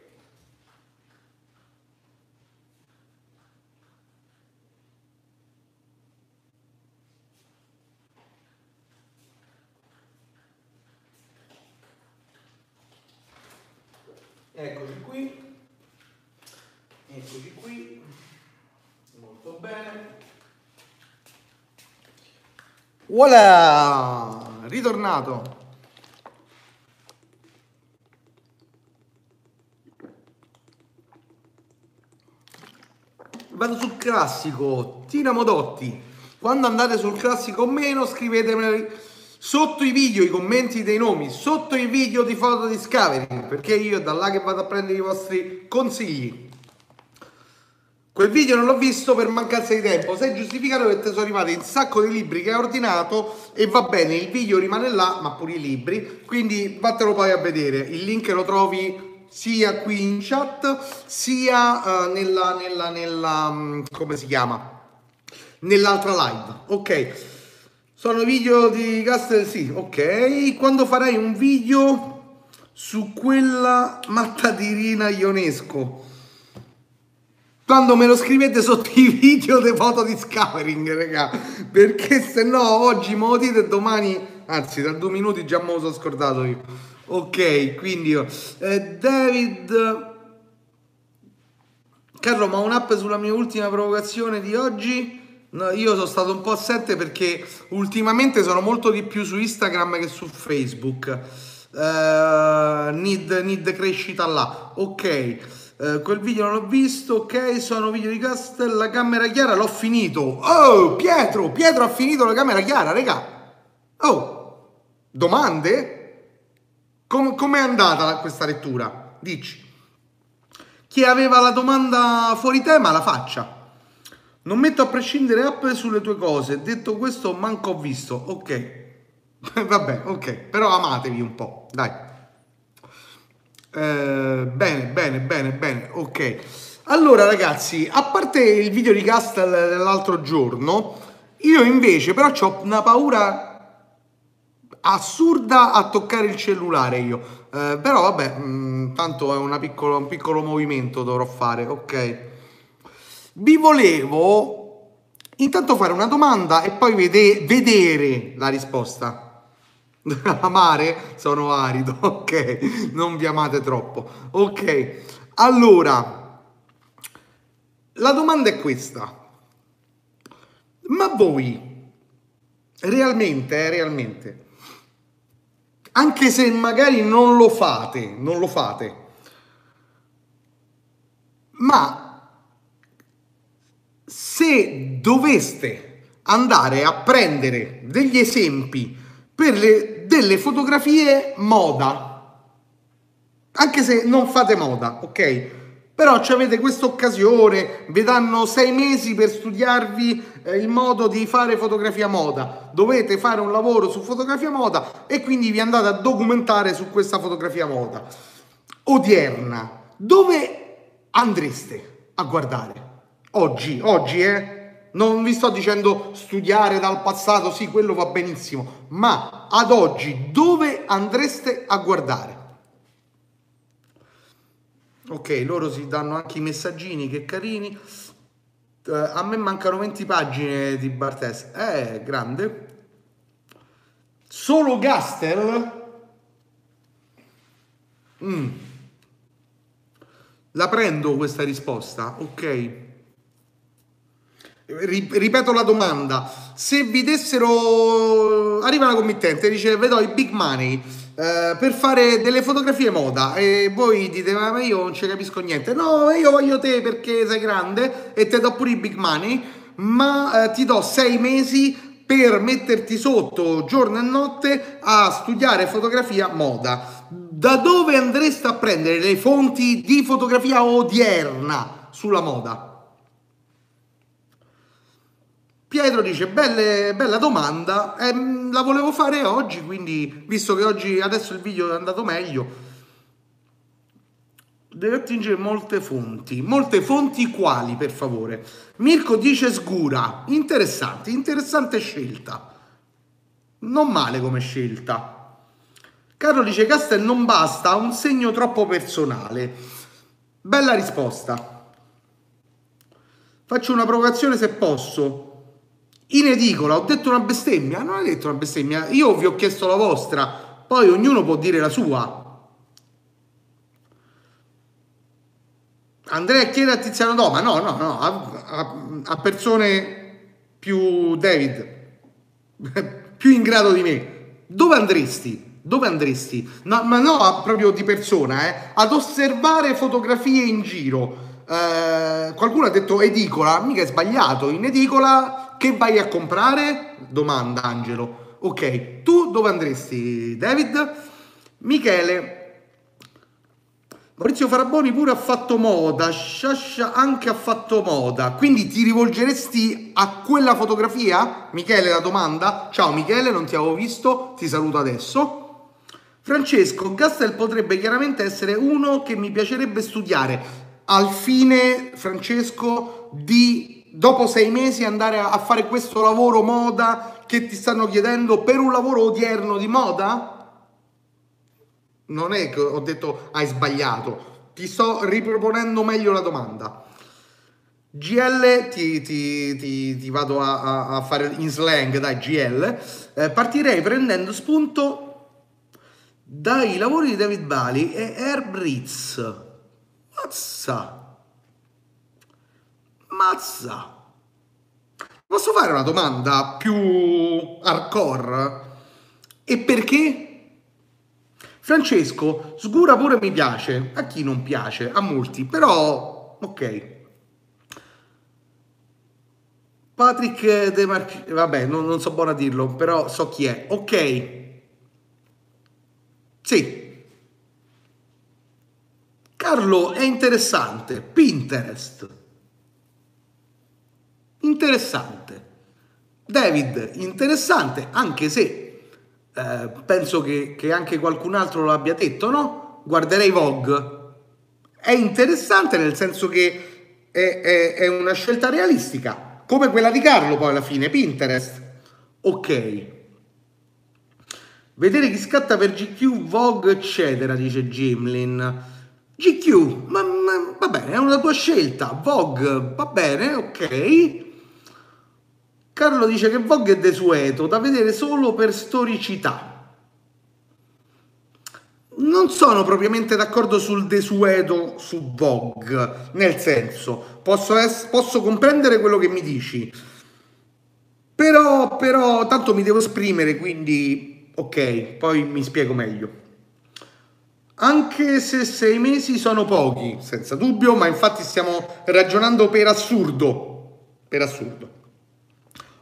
Eccoci qui. Eccoci qui. Bene. Voilà! Ritornato. Vado sul classico, Tina Modotti. Quando andate sul classico o meno, scrivetemeli sotto i video, i commenti dei nomi, sotto i video di Foto Discovery, perché io da là che vado a prendere i vostri consigli. Quel video non l'ho visto per mancanza di tempo, sei giustificato che ti sono arrivati un sacco di libri che hai ordinato e va bene, il video rimane là, ma pure i libri, quindi vattelo poi a vedere, il link lo trovi sia qui in chat sia uh, nella, nella, nella, um, come si chiama, nell'altra live, ok? Sono video di Castel, sì, ok. Quando farai un video su quella mattadirina Ionesco? Quando me lo scrivete sotto i video dei foto di scouring, raga, perché se no oggi me lo dite domani, anzi da due minuti già me lo sono scordato io. Ok, quindi io. Eh, David. Carlo, ma un'app sulla mia ultima provocazione di oggi? No, io sono stato un po' assente perché ultimamente sono molto di più su Instagram che su Facebook. Uh, need, need crescita là. Ok. Uh, quel video non l'ho visto, ok, sono video di Castel, la camera chiara l'ho finito. Oh, Pietro, Pietro ha finito la camera chiara, raga. Oh, domande? Com- com'è andata questa lettura? Dici. Chi aveva la domanda fuori tema la faccia. Non metto a prescindere app sulle tue cose. Detto questo, manco ho visto. Ok. Vabbè, ok. Però amatevi un po'. Dai. Eh, bene, bene, bene, bene. Ok. Allora, ragazzi, a parte il video di Castle dell'altro giorno, io invece però ho una paura assurda a toccare il cellulare io. Eh, però vabbè, mh, mm, tanto è piccolo, un piccolo movimento dovrò fare, ok? Vi volevo intanto fare una domanda e poi vede, vedere la risposta. Amare? Sono arido, ok? Non vi amate troppo. Ok, allora, la domanda è questa. Ma voi, realmente, eh, realmente, anche se magari non lo fate, non lo fate. Ma se doveste andare a prendere degli esempi per le, delle fotografie moda, anche se non fate moda, ok? Però avete questa occasione, vi danno sei mesi per studiarvi eh, il modo di fare fotografia moda, dovete fare un lavoro su fotografia moda e quindi vi andate a documentare su questa fotografia moda odierna. Dove andreste a guardare? Oggi, oggi eh? Non vi sto dicendo studiare dal passato, sì, quello va benissimo, ma ad oggi dove andreste a guardare? Ok, loro si danno anche i messaggini, che carini. Uh, a me mancano 20 pagine di Bartes. Eh, grande. Solo Gaster? Mm. La prendo questa risposta, ok. Ripeto la domanda, se vi dessero, arriva una committente e dice vedo i big money, eh, per fare delle fotografie moda. E voi dite ma io non ci capisco niente. No io voglio te perché sei grande e ti do pure i big money ma eh, ti do sei mesi per metterti sotto giorno e notte a studiare fotografia moda. Da dove andreste a prendere le fonti di fotografia odierna sulla moda Pietro dice, Belle, bella domanda, eh, la volevo fare oggi, quindi visto che oggi adesso il video è andato meglio, deve attingere molte fonti. Molte fonti quali, per favore? Mirko dice sgura, interessante, interessante scelta. Non male come scelta. Carlo dice Castel non basta, ha un segno troppo personale. Bella risposta. Faccio una provocazione se posso. In edicola ho detto una bestemmia? Non ho detto una bestemmia, io vi ho chiesto la vostra, poi ognuno può dire la sua. Andrea chiede a Tiziano Doma, no, no, no, a, a, a persone più David, più in grado di me. Dove andresti? Dove andresti? No, ma no, proprio di persona, eh? ad osservare fotografie in giro. Eh, qualcuno ha detto edicola, mica è sbagliato. In edicola che vai a comprare? Domanda Angelo. Ok, tu dove andresti, David? Michele, Maurizio Faraboni pure ha fatto moda, Sciascia anche ha fatto moda, quindi ti rivolgeresti a quella fotografia? Michele la domanda? Ciao Michele, non ti avevo visto, ti saluto adesso. Francesco, Gastel potrebbe chiaramente essere uno che mi piacerebbe studiare al fine, Francesco, di dopo sei mesi andare a fare questo lavoro moda che ti stanno chiedendo per un lavoro odierno di moda? non è che ho detto hai sbagliato, ti sto riproponendo meglio la domanda. GL ti, ti, ti, ti vado a, a, fare in slang, dai GL, eh, partirei prendendo spunto dai lavori di David Bali e Herb Ritz. Mazza! Mazza! Posso fare una domanda più hardcore? E perché? Francesco, Sgura pure mi piace, a chi non piace, a molti, però ok. Patrick De Marchi, vabbè, non, non so buono a dirlo, però so chi è. Ok. Sì. Carlo è interessante, Pinterest. Interessante. David, interessante, anche se eh, penso che, che, anche qualcun altro l'abbia detto, no? Guarderei Vogue. È interessante nel senso che è, è, è una scelta realistica, come quella di Carlo poi alla fine, Pinterest. Ok. Vedere chi scatta per GQ, Vogue, eccetera, dice Gimlin. GQ, ma, ma va bene, è una tua scelta. Vogue, va bene, ok. Carlo dice che Vogue è desueto, da vedere solo per storicità. Non sono propriamente d'accordo sul desueto su Vogue, nel senso, posso, es- posso comprendere quello che mi dici, però, però tanto mi devo esprimere, quindi ok, poi mi spiego meglio. Anche se sei mesi sono pochi, senza dubbio, ma infatti stiamo ragionando per assurdo, per assurdo.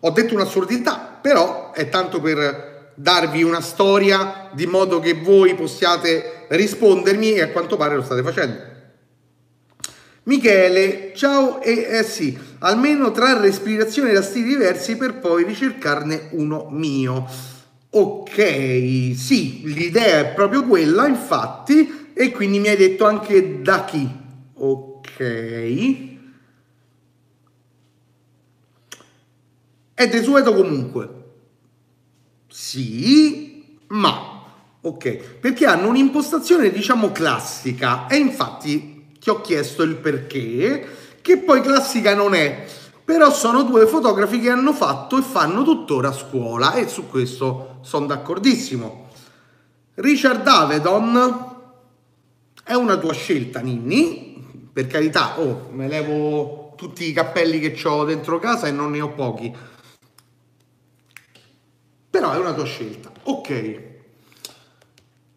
Ho detto un'assurdità, però è tanto per darvi una storia di modo che voi possiate rispondermi e a quanto pare lo state facendo. Michele, ciao e eh sì, almeno trarre ispirazione da stili diversi per poi ricercarne uno mio. Ok, sì, l'idea è proprio quella, infatti, e quindi mi hai detto anche da chi. Ok. È desueto comunque. Sì, ma ok, perché hanno un'impostazione diciamo classica e infatti ti ho chiesto il perché, che poi classica non è, però sono due fotografi che hanno fatto e fanno tuttora scuola e su questo sono d'accordissimo. Richard Avedon è una tua scelta, Ninni, per carità, oh, me levo tutti i cappelli che ho dentro casa e non ne ho pochi però è una tua scelta. Ok,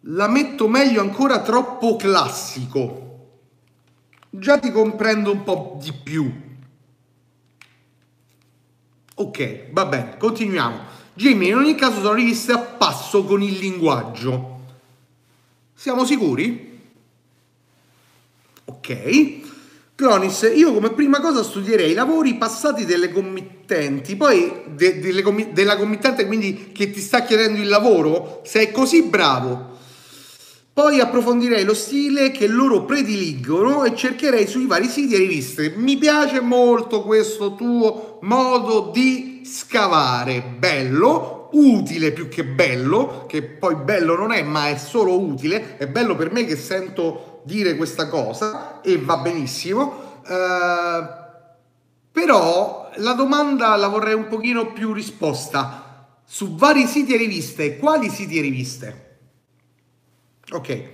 la metto meglio ancora troppo classico. Già ti comprendo un po' di più. Ok, va bene, continuiamo. Jimmy, in ogni caso sono riviste a passo con il linguaggio. Siamo sicuri? Ok. Clonis, io come prima cosa studierei i lavori passati delle committenti, poi de, de, della committente quindi che ti sta chiedendo il lavoro, se è così bravo. Poi approfondirei lo stile che loro prediligono e cercherei sui vari siti e riviste. Mi piace molto questo tuo modo di scavare, bello. utile più che bello, che poi bello non è, ma è solo utile, è bello per me che sento dire questa cosa e va benissimo. Eh, però la domanda la vorrei un pochino più risposta. Su vari siti e riviste, quali siti e riviste? Ok.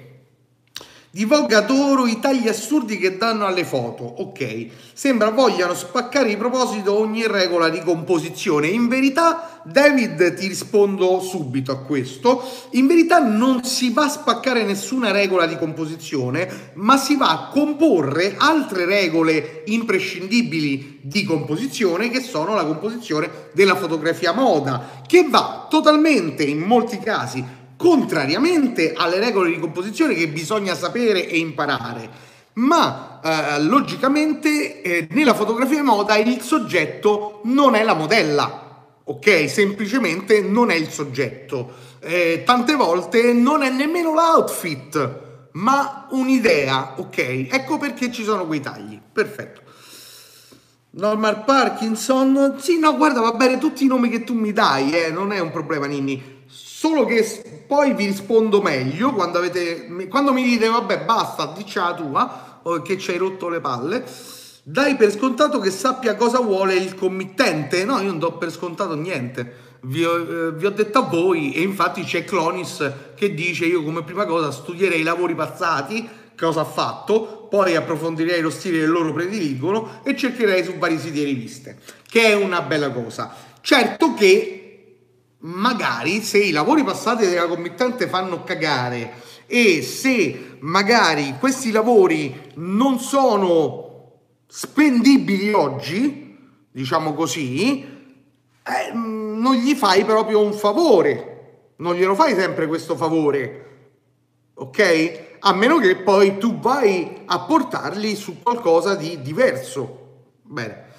Divulgatore i tagli assurdi che danno alle foto. Ok, sembra vogliano spaccare di proposito ogni regola di composizione. In verità, David, ti rispondo subito a questo. In verità non si va a spaccare nessuna regola di composizione, ma si va a comporre altre regole imprescindibili di composizione che sono la composizione della fotografia moda, che va totalmente in molti casi contrariamente alle regole di composizione che bisogna sapere e imparare. Ma eh, logicamente eh, nella fotografia moda il soggetto non è la modella, ok? Semplicemente non è il soggetto. Eh, tante volte non è nemmeno l'outfit, ma un'idea, ok? Ecco perché ci sono quei tagli. Perfetto. Normal Parkinson, sì, no, guarda, va bene tutti i nomi che tu mi dai, eh, non è un problema, Nini. Solo che poi vi rispondo meglio quando, avete, quando mi dite vabbè basta, dici la tua, che ci hai rotto le palle, dai per scontato che sappia cosa vuole il committente. No, io non do per scontato niente. Vi ho, eh, vi ho, detto a voi e infatti c'è Clonis che dice io come prima cosa studierei i lavori passati, cosa ha fatto, poi approfondirei lo stile che loro prediligono e cercherei su vari siti e riviste, che è una bella cosa. Certo che magari se i lavori passati della committente fanno cagare e se magari questi lavori non sono spendibili oggi, diciamo così, eh, non gli fai proprio un favore, non glielo fai sempre questo favore, ok? A meno che poi tu vai a portarli su qualcosa di diverso. Bene.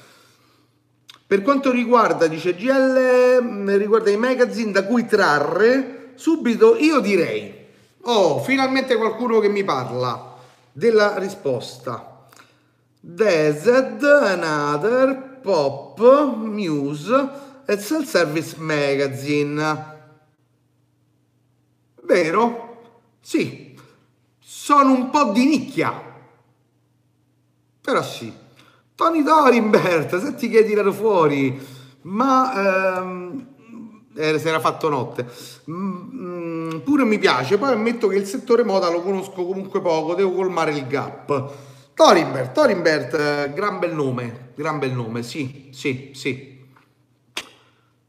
Per quanto riguarda, dice GL, mm, riguarda i magazine da cui trarre, subito io direi, oh, finalmente qualcuno che mi parla della risposta. Desert, Another, Pop, Muse e Self Service Magazine. Vero? Sì, sono un po' di nicchia. Però sì. Tony Dorimbert, senti che hai tirato fuori, ma ehm, eh, si era fatto notte. Mm, pure mi piace, poi ammetto che il settore moda lo conosco comunque poco, devo colmare il gap. Torimbert, Torimbert, eh, gran bel nome, gran bel nome, sì, sì, sì.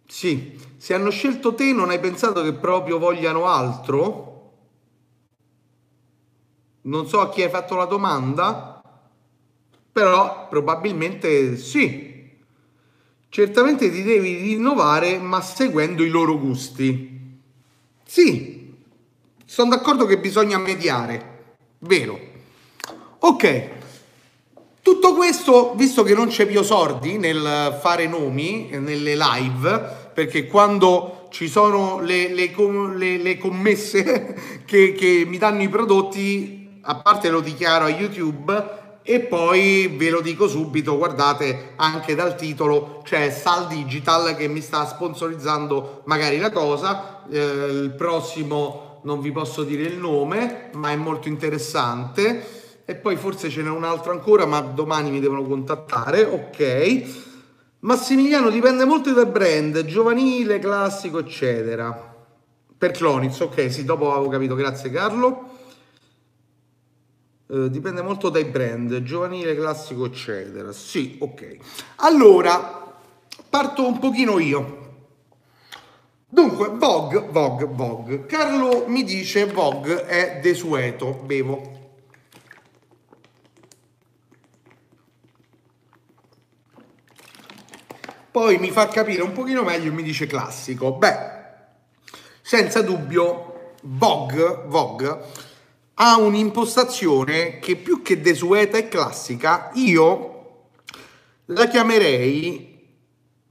Sì, se hanno scelto te non hai pensato che proprio vogliano altro? Non so a chi hai fatto la domanda però probabilmente sì. Certamente ti devi rinnovare, ma seguendo i loro gusti. Sì, sono d'accordo che bisogna mediare, vero. Ok, tutto questo, visto che non c'è più sordi nel fare nomi nelle live, perché quando ci sono le, le, le, le commesse che, che mi danno i prodotti, a parte lo dichiaro a YouTube, e poi ve lo dico subito, guardate anche dal titolo, c'è Sal Digital che mi sta sponsorizzando magari la cosa, eh, il prossimo non vi posso dire il nome, ma è molto interessante e poi forse ce n'è un altro ancora, ma domani mi devono contattare, ok. Massimiliano dipende molto dal brand, giovanile, classico, eccetera. Per Clonitz, ok, sì, dopo avevo capito, grazie Carlo. Eh, dipende molto dai brand, giovanile, classico, eccetera. Sì, ok. Allora, parto un pochino io. Dunque, Vogue, Vogue, Vogue. Carlo mi dice Vogue è desueto, bevo. Poi mi fa capire un pochino meglio mi dice classico. Beh, senza dubbio, Vogue, Vogue ha un'impostazione che più che desueta e classica, io la chiamerei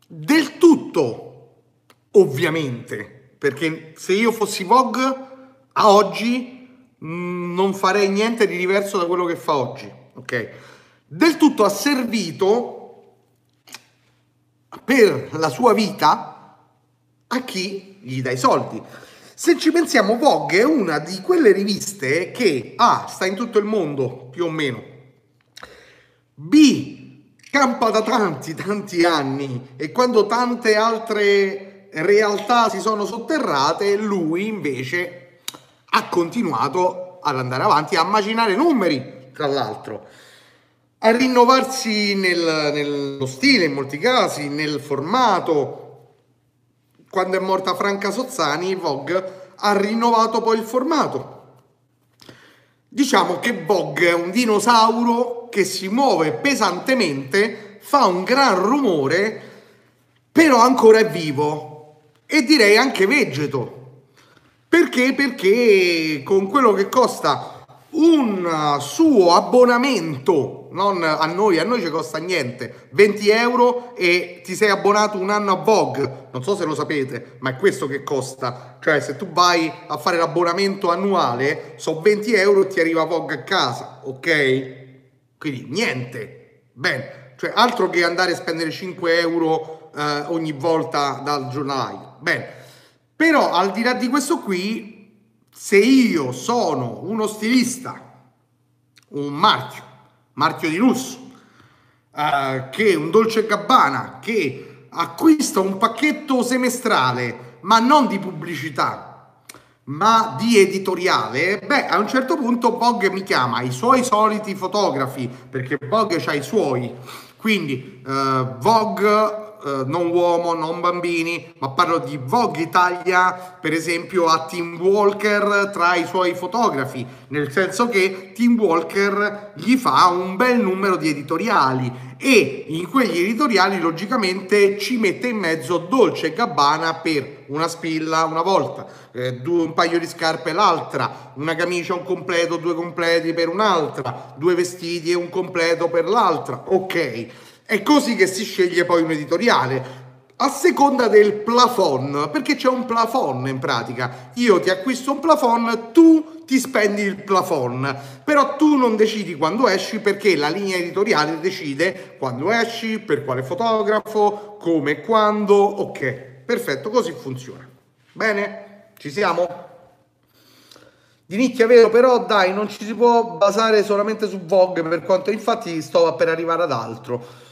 del tutto, ovviamente, perché se io fossi Vogue a oggi mh, mm, non farei niente di diverso da quello che fa oggi, ok? Del tutto asservito per la sua vita a chi gli dai soldi. Se ci pensiamo, Vogue è una di quelle riviste che A sta in tutto il mondo, più o meno, B campa da tanti, tanti anni e quando tante altre realtà si sono sotterrate, lui invece ha continuato ad andare avanti, a macinare numeri, tra l'altro, a rinnovarsi nel, nello stile in molti casi, nel formato, quando è morta Franca Sozzani, Vogue ha rinnovato poi il formato. Diciamo che Vogue è un dinosauro che si muove pesantemente, fa un gran rumore, però ancora è vivo e direi anche vegeto. Perché? Perché con quello che costa un suo abbonamento, non a noi, a noi ci costa niente, 20 euro e ti sei abbonato un anno a Vogue, non so se lo sapete, ma è questo che costa, cioè se tu vai a fare l'abbonamento annuale, sono 20 euro e ti arriva Vogue a casa, ok? Quindi niente, bene, cioè altro che andare a spendere 5 euro eh, ogni volta dal giornalaio, bene, però al di là di questo qui se io sono uno stilista, un marchio, marchio di lusso, eh, che un Dolce Gabbana che acquista un pacchetto semestrale, ma non di pubblicità, ma di editoriale, beh, a un certo punto Vogue mi chiama i suoi soliti fotografi, perché Vogue ha i suoi, quindi eh, Vogue eh, non uomo, non bambini, ma parlo di Vogue Italia, per esempio, a Tim Walker tra i suoi fotografi, nel senso che Tim Walker gli fa un bel numero di editoriali e in quegli editoriali logicamente ci mette in mezzo Dolce Gabbana per una spilla una volta, eh, un paio di scarpe l'altra, una camicia, un completo, due completi per un'altra, due vestiti e un completo per l'altra, ok. È così che si sceglie poi un editoriale a seconda del plafond, perché c'è un plafond in pratica. Io ti acquisto un plafond, tu ti spendi il plafond, però tu non decidi quando esci perché la linea editoriale decide quando esci, per quale fotografo, come e quando. Ok, perfetto, così funziona. Bene? Ci siamo? Di nicchia vero, però dai, non ci si può basare solamente su Vogue, per quanto infatti sto per arrivare ad altro.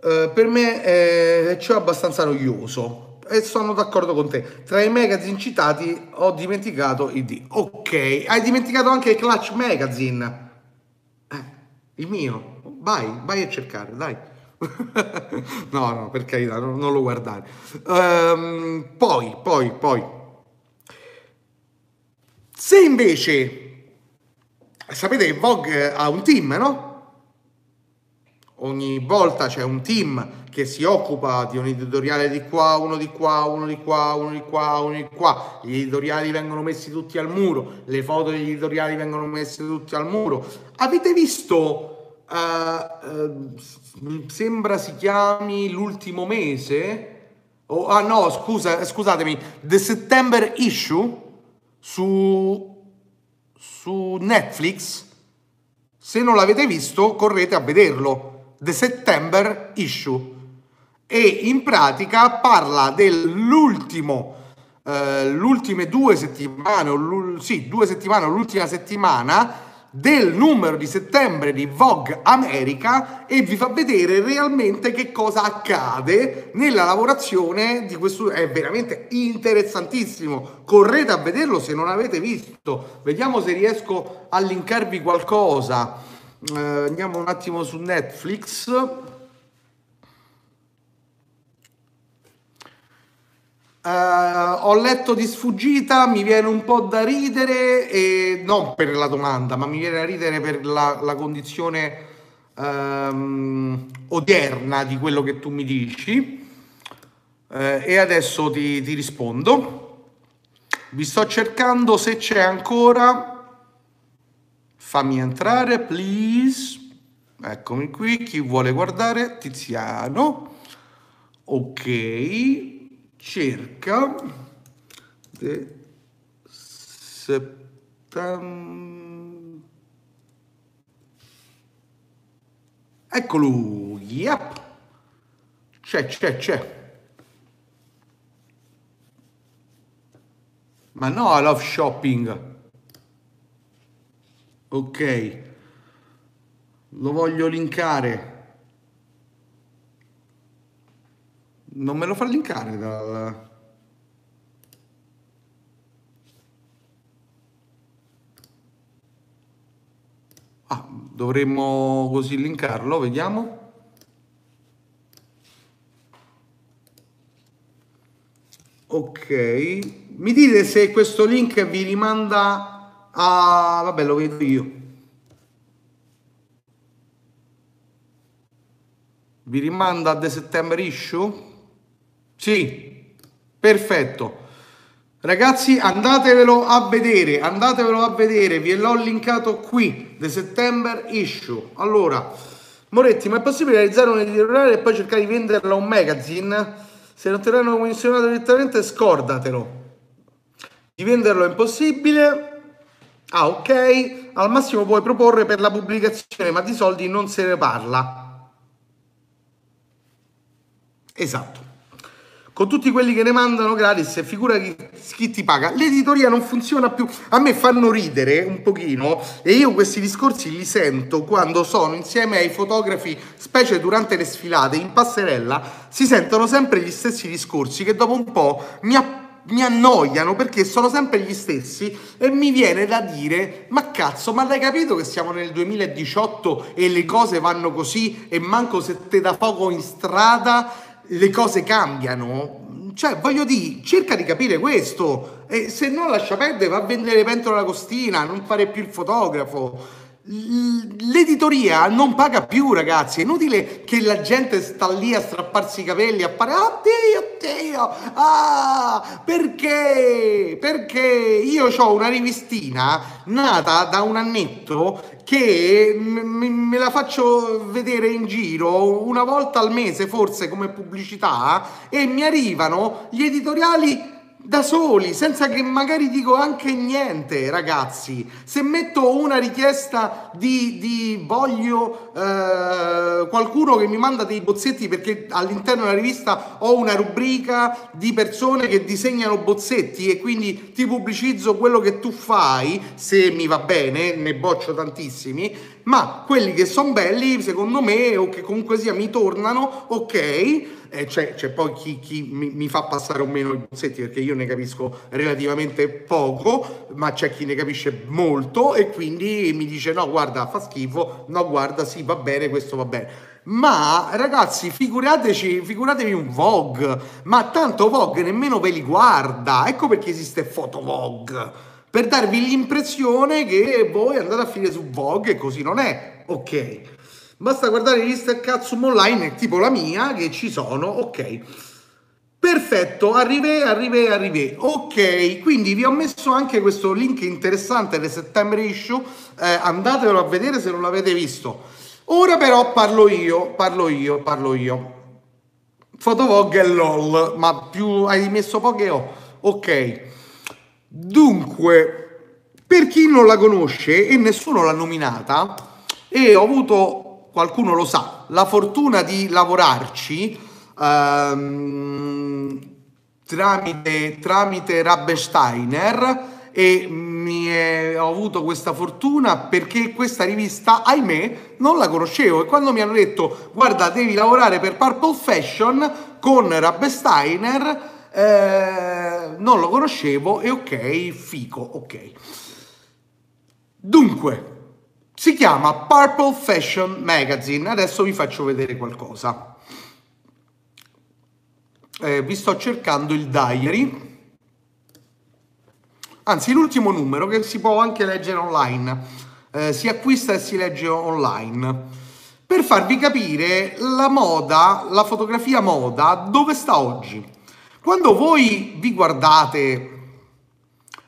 Eh, per me è, è abbastanza noioso e sono d'accordo con te. Tra i magazine citati ho dimenticato il D. Ok, hai dimenticato anche il Clutch Magazine. Eh, il mio. Vai, vai a cercare, dai. no, no, per carità, non, non lo guardare. Um, poi, poi, poi. Se invece sapete Vogue ha un team, no? Ogni volta c'è un team che si occupa di un editoriale di qua, uno di qua, uno di qua, uno di qua, uno di qua. Gli editoriali vengono messi tutti al muro, le foto degli editoriali vengono messe tutti al muro. Avete visto? Uh, uh, sembra si chiami l'ultimo mese. Oh, ah no, scusa, scusatemi, The September Issue su, su Netflix. Se non l'avete visto, correte a vederlo The September Issue. E in pratica parla dell'ultimo eh, l'ultime due settimane o sì, due settimane o l'ultima settimana del numero di settembre di Vogue America e vi fa vedere realmente che cosa accade nella lavorazione di questo è veramente interessantissimo. Correte a vederlo se non avete visto. Vediamo se riesco a linkarvi qualcosa eh, andiamo un attimo su Netflix. Uh, ho letto di sfuggita, mi viene un po' da ridere, e non per la domanda, ma mi viene da ridere per la, la condizione um, odierna di quello che tu mi dici. Uh, e adesso ti, ti rispondo. Vi sto cercando se c'è ancora Fammi entrare, please. Eccomi qui, chi vuole guardare? Tiziano. Ok, cerca. De settembre. Eccolo, yep. C'è, c'è, c'è. Ma no, I love shopping. Ok. Lo voglio linkare. Non me lo fa linkare dal... Ah, dovremmo così linkarlo, vediamo. Ok, mi dite se questo link vi rimanda a... vabbè lo vedo io. Vi rimanda a The September Issue? Sì, perfetto. Ragazzi, andatevelo a vedere, andatevelo a vedere, ve l'ho linkato qui, The September Issue. Allora, Moretti, ma è possibile realizzare un editoriale e poi cercare di venderlo a un magazine? Se non te l'hanno commissionato direttamente, scordatelo. Di venderlo è impossibile. Ah, ok. Al massimo puoi proporre per la pubblicazione, ma di soldi non se ne parla. Esatto con tutti quelli che ne mandano gratis figura chi, chi, ti paga. L'editoria non funziona più. A me fanno ridere un pochino e io questi discorsi li sento quando sono insieme ai fotografi, specie durante le sfilate in passerella, si sentono sempre gli stessi discorsi che dopo un po' mi appassionano mi annoiano perché sono sempre gli stessi e mi viene da dire ma cazzo ma l'hai capito che siamo nel 2018 e le cose vanno così e manco se te da poco in strada le cose cambiano. Cioè, voglio dire, cerca di capire questo. E se no lascia perdere, va a vendere pentole alla costina, non fare più il fotografo. L'editoria non paga più, ragazzi. È inutile che la gente sta lì a strapparsi i capelli a fare oddio, oddio, ah, perché? Perché io ho una rivistina nata da un annetto che me la faccio vedere in giro una volta al mese, forse come pubblicità, e mi arrivano gli editoriali da soli, senza che magari dico anche niente, ragazzi. Se metto una richiesta di, di voglio eh, qualcuno che mi manda dei bozzetti perché all'interno della rivista ho una rubrica di persone che disegnano bozzetti e quindi ti pubblicizzo quello che tu fai, se mi va bene, ne boccio tantissimi, ma quelli che sono belli, secondo me, o che comunque sia mi tornano, ok. Eh, c'è, c'è, poi chi, chi mi, mi, fa passare o meno i bozzetti perché io ne capisco relativamente poco, ma c'è chi ne capisce molto e quindi mi dice no guarda fa schifo, no guarda sì va bene, questo va bene. Ma ragazzi, figurateci, figuratevi un Vogue, ma tanto Vogue nemmeno ve li guarda, ecco perché esiste Foto Vogue, per darvi l'impressione che voi andate a finire su Vogue e così non è, ok. Basta guardare riviste Katsum online, tipo la mia, che ci sono, ok. Perfetto, arrivé, arrivé, arrivé. Ok, quindi vi ho messo anche questo link interessante del September Issue, eh, andatelo a vedere se non l'avete visto. Ora però parlo io, parlo io, parlo io. Fotovog e LOL, ma più hai messo poche o? Ok. Dunque, per chi non la conosce e nessuno l'ha nominata, e ho avuto qualcuno lo sa, la fortuna di lavorarci ehm, tramite, tramite Rabensteiner e mi è, ho avuto questa fortuna perché questa rivista, ahimè, non la conoscevo. E quando mi hanno detto guarda devi lavorare per Purple Fashion con Rabensteiner eh, non lo conoscevo e ok, fico, ok. Dunque, si chiama Purple Fashion Magazine. Adesso vi faccio vedere qualcosa. Eh, vi sto cercando il diary. Anzi, l'ultimo numero che si può anche leggere online. Eh, si acquista e si legge online. Per farvi capire la moda, la fotografia moda, dove sta oggi. Quando voi vi guardate,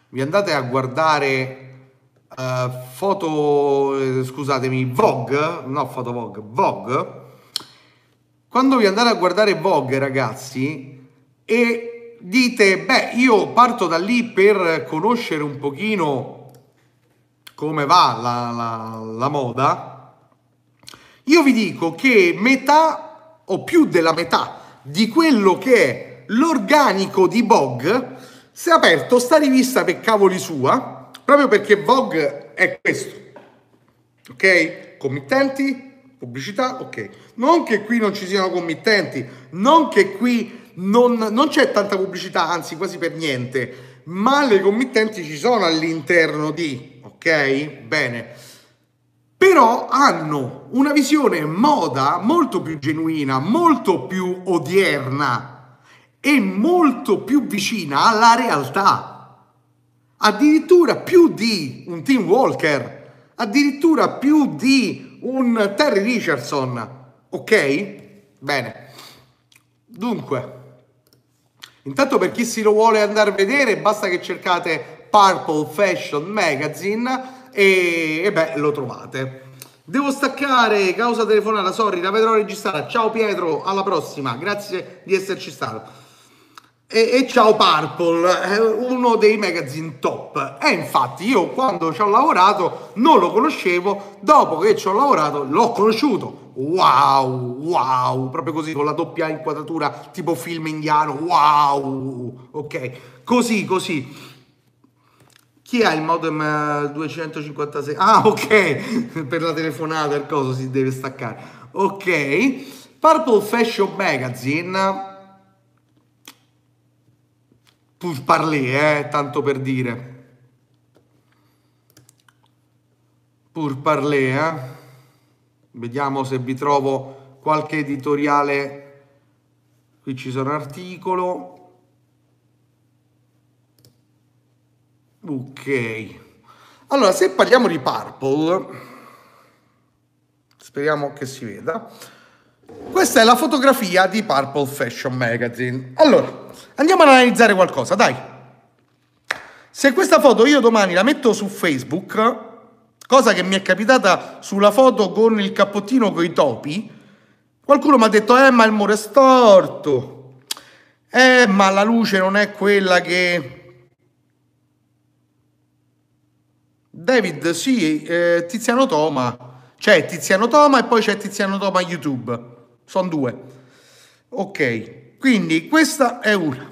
vi andate a guardare uh, foto, eh, scusatemi, Vogue, no foto Vogue, Vogue, quando vi andate a guardare Vogue ragazzi e dite, beh io parto da lì per conoscere un pochino come va la, la, la moda, io vi dico che metà o più della metà di quello che è l'organico di Vogue si è aperto sta rivista per cavoli sua, proprio perché Vogue è questo. Ok? Committenti, pubblicità, ok. Non che qui non ci siano committenti, non che qui non, non c'è tanta pubblicità, anzi quasi per niente, ma le committenti ci sono all'interno di, ok? Bene però hanno una visione moda molto più genuina, molto più odierna e molto più vicina alla realtà. Addirittura più di un Tim Walker, addirittura più di un Terry Richardson. Ok? Bene. Dunque, intanto per chi si lo vuole andare a vedere, basta che cercate Purple Fashion Magazine e, e beh, lo trovate. Devo staccare, causa telefonata, sorry, la vedrò registrata. Ciao Pietro, alla prossima, grazie di esserci stato. E, e, ciao Purple, uno dei magazine top. E infatti io quando ci ho lavorato non lo conoscevo, dopo che ci ho lavorato l'ho conosciuto. Wow, wow, proprio così con la doppia inquadratura tipo film indiano. Wow, ok, così, così. Chi ha il modem 256? Eh, ah, ok, per la telefonata il coso si deve staccare. Ok, Purple Fashion Magazine. Pur parlé, eh, tanto per dire. Pur parlé, eh. Vediamo se vi trovo qualche editoriale. Qui ci sono articolo. Ok. Allora, se parliamo di Purple, speriamo che si veda. Questa è la fotografia di Purple Fashion Magazine. Allora, andiamo ad analizzare qualcosa, dai. Se questa foto io domani la metto su Facebook, cosa che mi è capitata sulla foto con il cappottino con i topi, qualcuno mi ha detto, eh ma il muro è storto, eh ma la luce non è quella che David, sì, eh, Tiziano Toma. C'è Tiziano Toma e poi c'è Tiziano Toma YouTube. Sono due. Ok, quindi questa è una.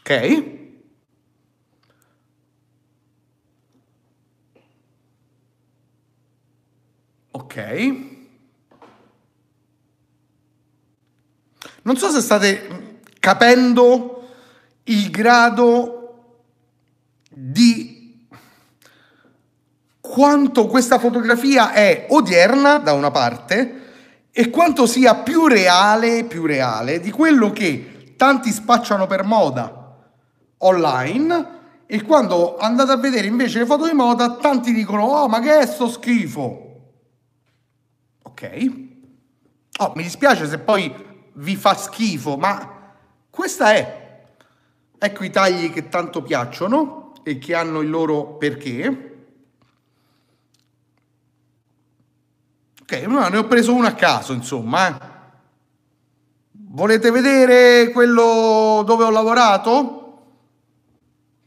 Ok. Ok. Non so se state capendo il grado di quanto questa fotografia è odierna da una parte e quanto sia più reale, più reale di quello che tanti spacciano per moda online e quando andate a vedere invece le foto di moda tanti dicono oh ma che è sto schifo? Ok? Oh mi dispiace se poi vi fa schifo ma questa è. Ecco i tagli che tanto piacciono e che hanno il loro perché. Ok, ne ho preso uno a caso, insomma. Eh. Volete vedere quello dove ho lavorato?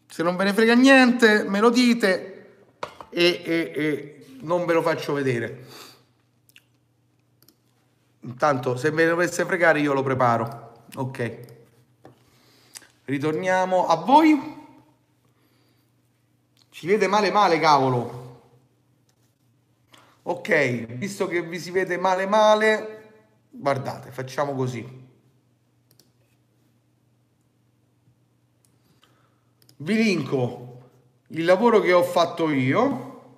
Se non ve ne frega niente, me lo dite e, e, e non ve lo faccio vedere. Intanto, se ve ne dovesse fregare, io lo preparo. Ok. Ritorniamo a voi. Ci vede male male, cavolo. Ok, visto che vi si vede male male, guardate, facciamo così. Vi linko il lavoro che ho fatto io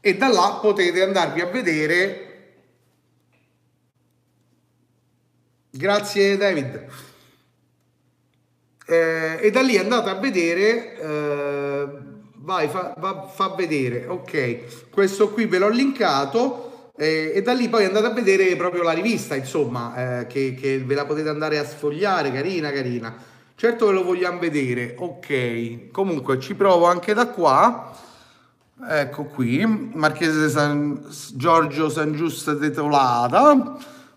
e da là potete andarvi a vedere Grazie David. Eh, e da lì andate a vedere, eh, vai, fa, va, fa, vedere, ok, questo qui ve l'ho linkato eh, e da lì poi andate a vedere proprio la rivista, insomma, eh, che, che, ve la potete andare a sfogliare, carina, carina. Certo che lo vogliamo vedere, ok, comunque ci provo anche da qua. Ecco qui, Marchese San Giorgio San Giusto de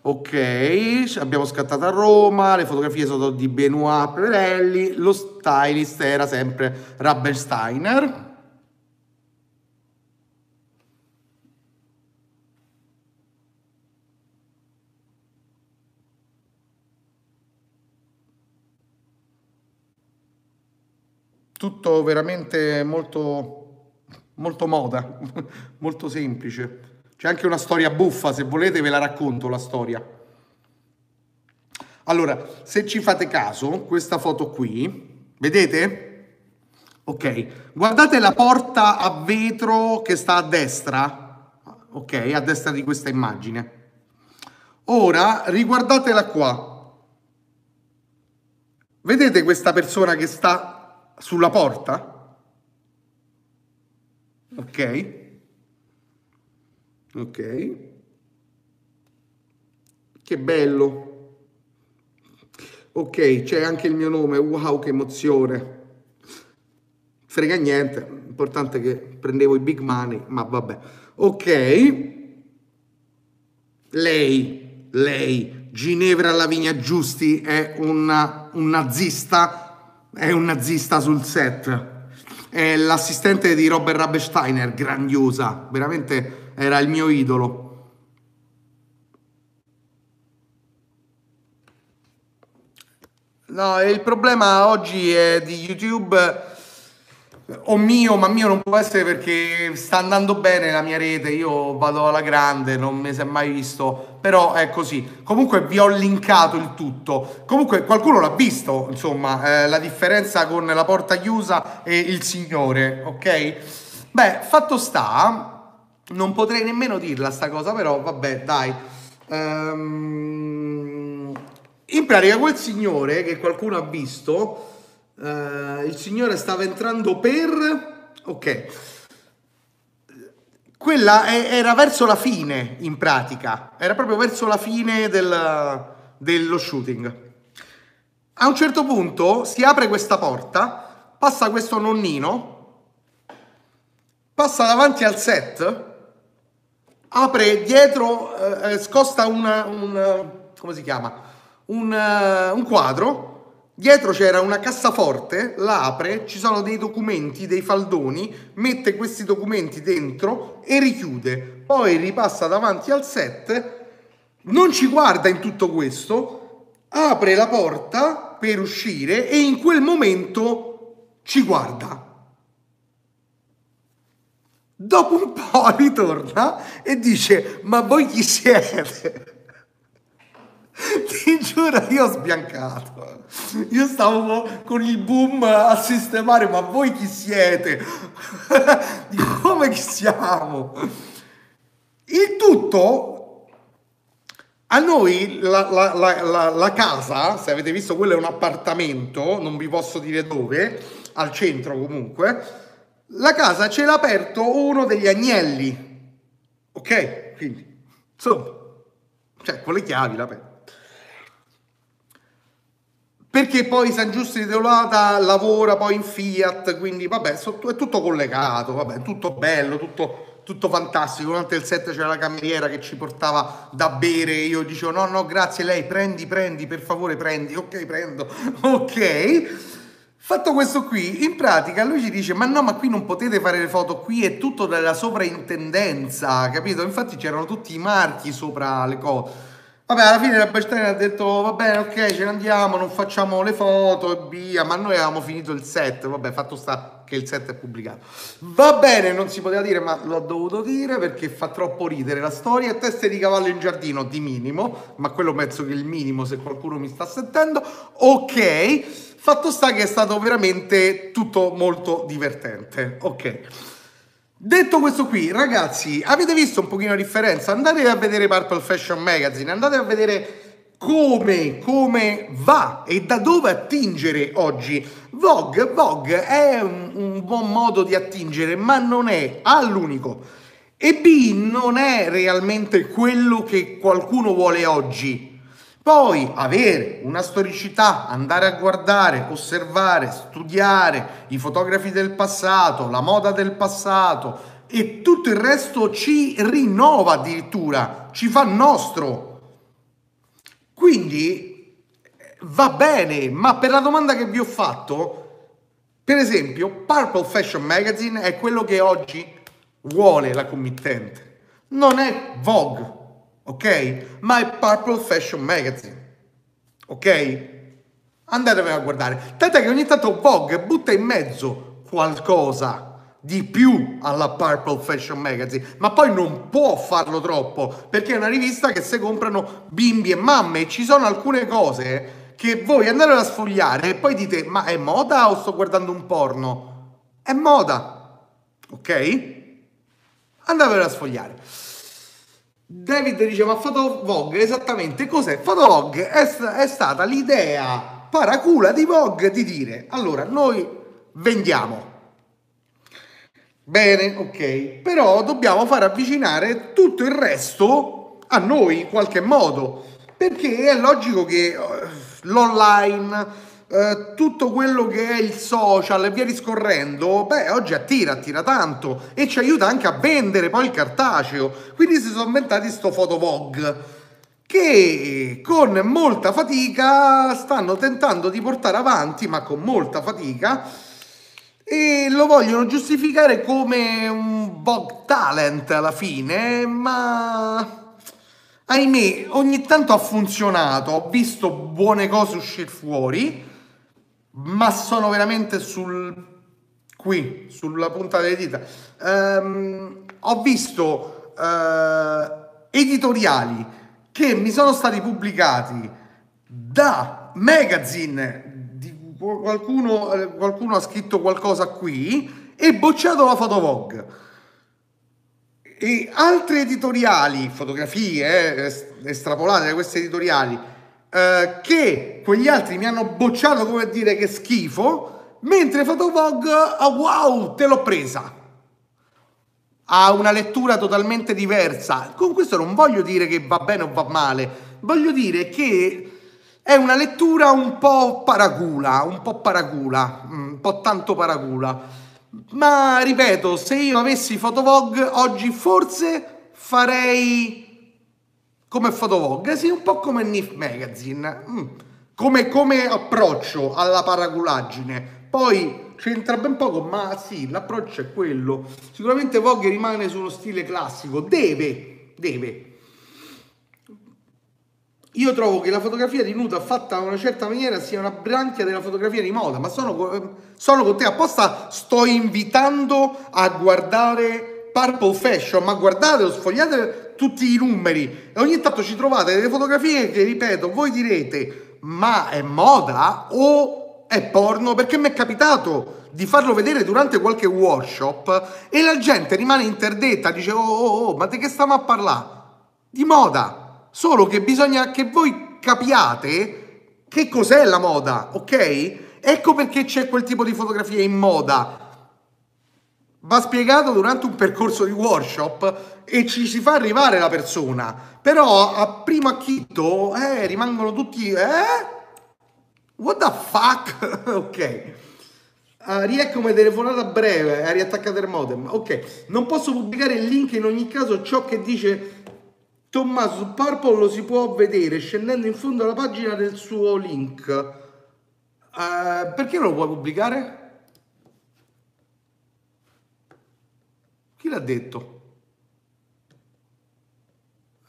Ok, abbiamo scattato a Roma, le fotografie sono di Benoit Prerelli, lo stylist era sempre Rabensteiner. Tutto veramente molto, molto moda, molto semplice. C'è anche una storia buffa, se volete ve la racconto la storia. Allora, se ci fate caso, questa foto qui, vedete? Ok, guardate la porta a vetro che sta a destra, ok, a destra di questa immagine. Ora riguardatela qua. Vedete questa persona che sta sulla porta? Ok. Ok. Che bello. Ok, c'è anche il mio nome. Wow, che emozione. Frega niente, l'importante è che prendevo i big money, ma vabbè. Ok. Lei, lei, Ginevra Lavinia Giusti è una, un nazista, è un nazista sul set. È l'assistente di Robert Rabesteiner, grandiosa, veramente era il mio idolo. No, il problema oggi è di YouTube o mio, ma mio non può essere perché sta andando bene la mia rete, io vado alla grande, non mi si è mai visto, però è così. Comunque vi ho linkato il tutto. Comunque qualcuno l'ha visto, insomma, eh, la differenza con la porta chiusa e il signore, ok? Beh, fatto sta, non potrei nemmeno dirla sta cosa, però vabbè, dai. Ehm, in pratica quel signore che qualcuno ha visto Uh, il Signore stava entrando per... Ok. Quella è, era verso la fine, in pratica. Era proprio verso la fine del, dello shooting. A un certo punto si apre questa porta, passa questo nonnino, passa davanti al set, apre dietro, eh, scosta una, un, come si chiama? Un, uh, un quadro Dietro c'era una cassaforte, la apre, ci sono dei documenti, dei faldoni, mette questi documenti dentro e richiude. Poi ripassa davanti al set, non ci guarda in tutto questo, apre la porta per uscire e in quel momento ci guarda. Dopo un po' ritorna e dice: Ma voi chi siete? Ti giuro, io ho sbiancato. Io stavo con il boom a sistemare, ma voi chi siete? Come chi siamo? Il tutto, a noi la, la, la, la, casa, se avete visto, quello è un appartamento, non vi posso dire dove, al centro comunque, la casa ce l'ha aperto uno degli agnelli, ok? Quindi, insomma, cioè con le chiavi l'ha aperto perché poi San Giusto di Teolata lavora poi in Fiat, quindi vabbè, è tutto collegato, vabbè, tutto bello, tutto, tutto fantastico. Durante il set c'era la cameriera che ci portava da bere, io dicevo no, no, grazie, lei prendi, prendi, per favore prendi, ok, prendo, ok. Fatto questo qui, in pratica lui ci dice ma no, ma qui non potete fare le foto, qui è tutto della sovraintendenza, capito? Infatti c'erano tutti i marchi sopra le cose. Vabbè, alla fine la Bernstein ha detto, va bene, ok, ce ne andiamo, non facciamo le foto e via, ma noi avevamo finito il set, vabbè, fatto sta che il set è pubblicato. Va bene, non si poteva dire, ma l'ho dovuto dire perché fa troppo ridere la storia. Teste di cavallo in giardino di minimo, ma quello penso che il minimo se qualcuno mi sta sentendo. Ok, fatto sta che è stato veramente tutto molto divertente. Ok. Detto questo qui, ragazzi, avete visto un pochino la differenza? Andate a vedere Purple Fashion Magazine, andate a vedere come, come va e da dove attingere oggi. Vogue, Vogue è un, un buon modo di attingere, ma non è A l'unico. E B non è realmente quello che qualcuno vuole oggi. Poi avere una storicità, andare a guardare, osservare, studiare i fotografi del passato, la moda del passato e tutto il resto ci rinnova addirittura, ci fa nostro. Quindi va bene, ma per la domanda che vi ho fatto, per esempio, Purple Fashion Magazine è quello che oggi vuole la committente. Non è Vogue ok? Ma è Purple Fashion Magazine, ok? Andatevelo a guardare. Tant'è che ogni tanto Vogue butta in mezzo qualcosa di più alla Purple Fashion Magazine, ma poi non può farlo troppo perché è una rivista che si comprano bimbi e mamme e ci sono alcune cose che voi andate a sfogliare e poi dite ma è moda o sto guardando un porno? È moda, ok? Andatevelo a sfogliare. David dice ma Photo Vogue esattamente cos'è? Photo Vogue è, è stata l'idea paracula di Vogue di dire allora noi vendiamo Bene, ok, però dobbiamo far avvicinare tutto il resto a noi in qualche modo, perché è logico che uh, l'online, uh, tutto quello che è il social e via discorrendo, beh, oggi attira, attira tanto e ci aiuta anche a vendere poi il cartaceo. Quindi si sono inventati sto fotovog che con molta fatica stanno tentando di portare avanti, ma con molta fatica, e lo vogliono giustificare come un bug talent alla fine, ma ahimè ogni tanto ha funzionato, ho visto buone cose uscire fuori, ma sono veramente sul qui, sulla punta delle dita. Um, ho visto uh, editoriali che mi sono stati pubblicati da magazine qualcuno, eh, qualcuno ha scritto qualcosa qui e bocciato la fotovog. E altri editoriali, fotografie eh, estrapolate da questi editoriali, eh, che quegli altri mi hanno bocciato come dire che schifo, mentre Fotovog, oh, wow, te l'ho presa. Ha una lettura totalmente diversa. Con questo non voglio dire che va bene o va male, voglio dire che è una lettura un po' paracula, un po' paracula, mm, un po' tanto paracula. Ma ripeto, se io avessi Fotovog oggi forse farei come Fotovog, sì, un po' come NIF Magazine, mm. come, come approccio alla paraculaggine. Poi c'entra ben poco, ma sì, l'approccio è quello. Sicuramente Vogue rimane sullo stile classico, deve, deve io trovo che la fotografia di nuda fatta in una certa maniera sia una branchia della fotografia di moda, ma sono, sono con te apposta, sto invitando a guardare Purple Fashion, ma guardate, sfogliate tutti i numeri e ogni tanto ci trovate delle fotografie che, ripeto, voi direte, ma è moda o è porno? Perché mi è capitato di farlo vedere durante qualche workshop e la gente rimane interdetta, dice, oh, oh, oh ma di che stiamo a parlare? Di moda solo che bisogna che voi capiate che cos'è la moda, ok? Ecco perché c'è quel tipo di fotografia in moda. Va spiegato durante un percorso di workshop e ci si fa arrivare la persona. Però a primo acchitto eh, rimangono tutti... Eh? What the fuck? ok. Uh, riecco come telefonata breve, hai riattaccato il modem. Ok, non posso pubblicare il link in ogni caso ciò che dice Tommaso su Purple lo si può vedere scendendo in fondo alla pagina del suo link. Uh, perché non lo puoi pubblicare? Chi l'ha detto?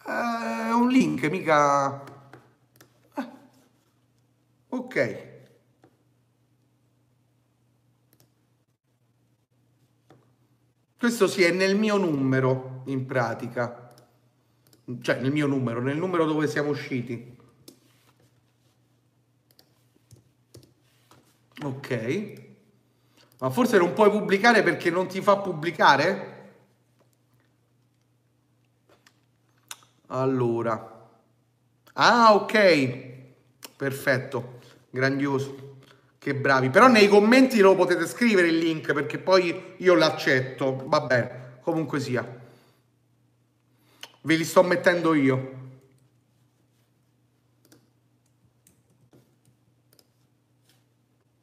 È uh, un link, mica... Uh, ok. Questo sì è nel mio numero, in pratica cioè nel mio numero, nel numero dove siamo usciti. Ok. Ma forse non puoi pubblicare perché non ti fa pubblicare? Allora. Ah, ok. Perfetto. Grandioso. Che bravi. Però nei commenti lo potete scrivere il link perché poi io l'accetto. Va bene. Comunque sia. Ve li sto mettendo io.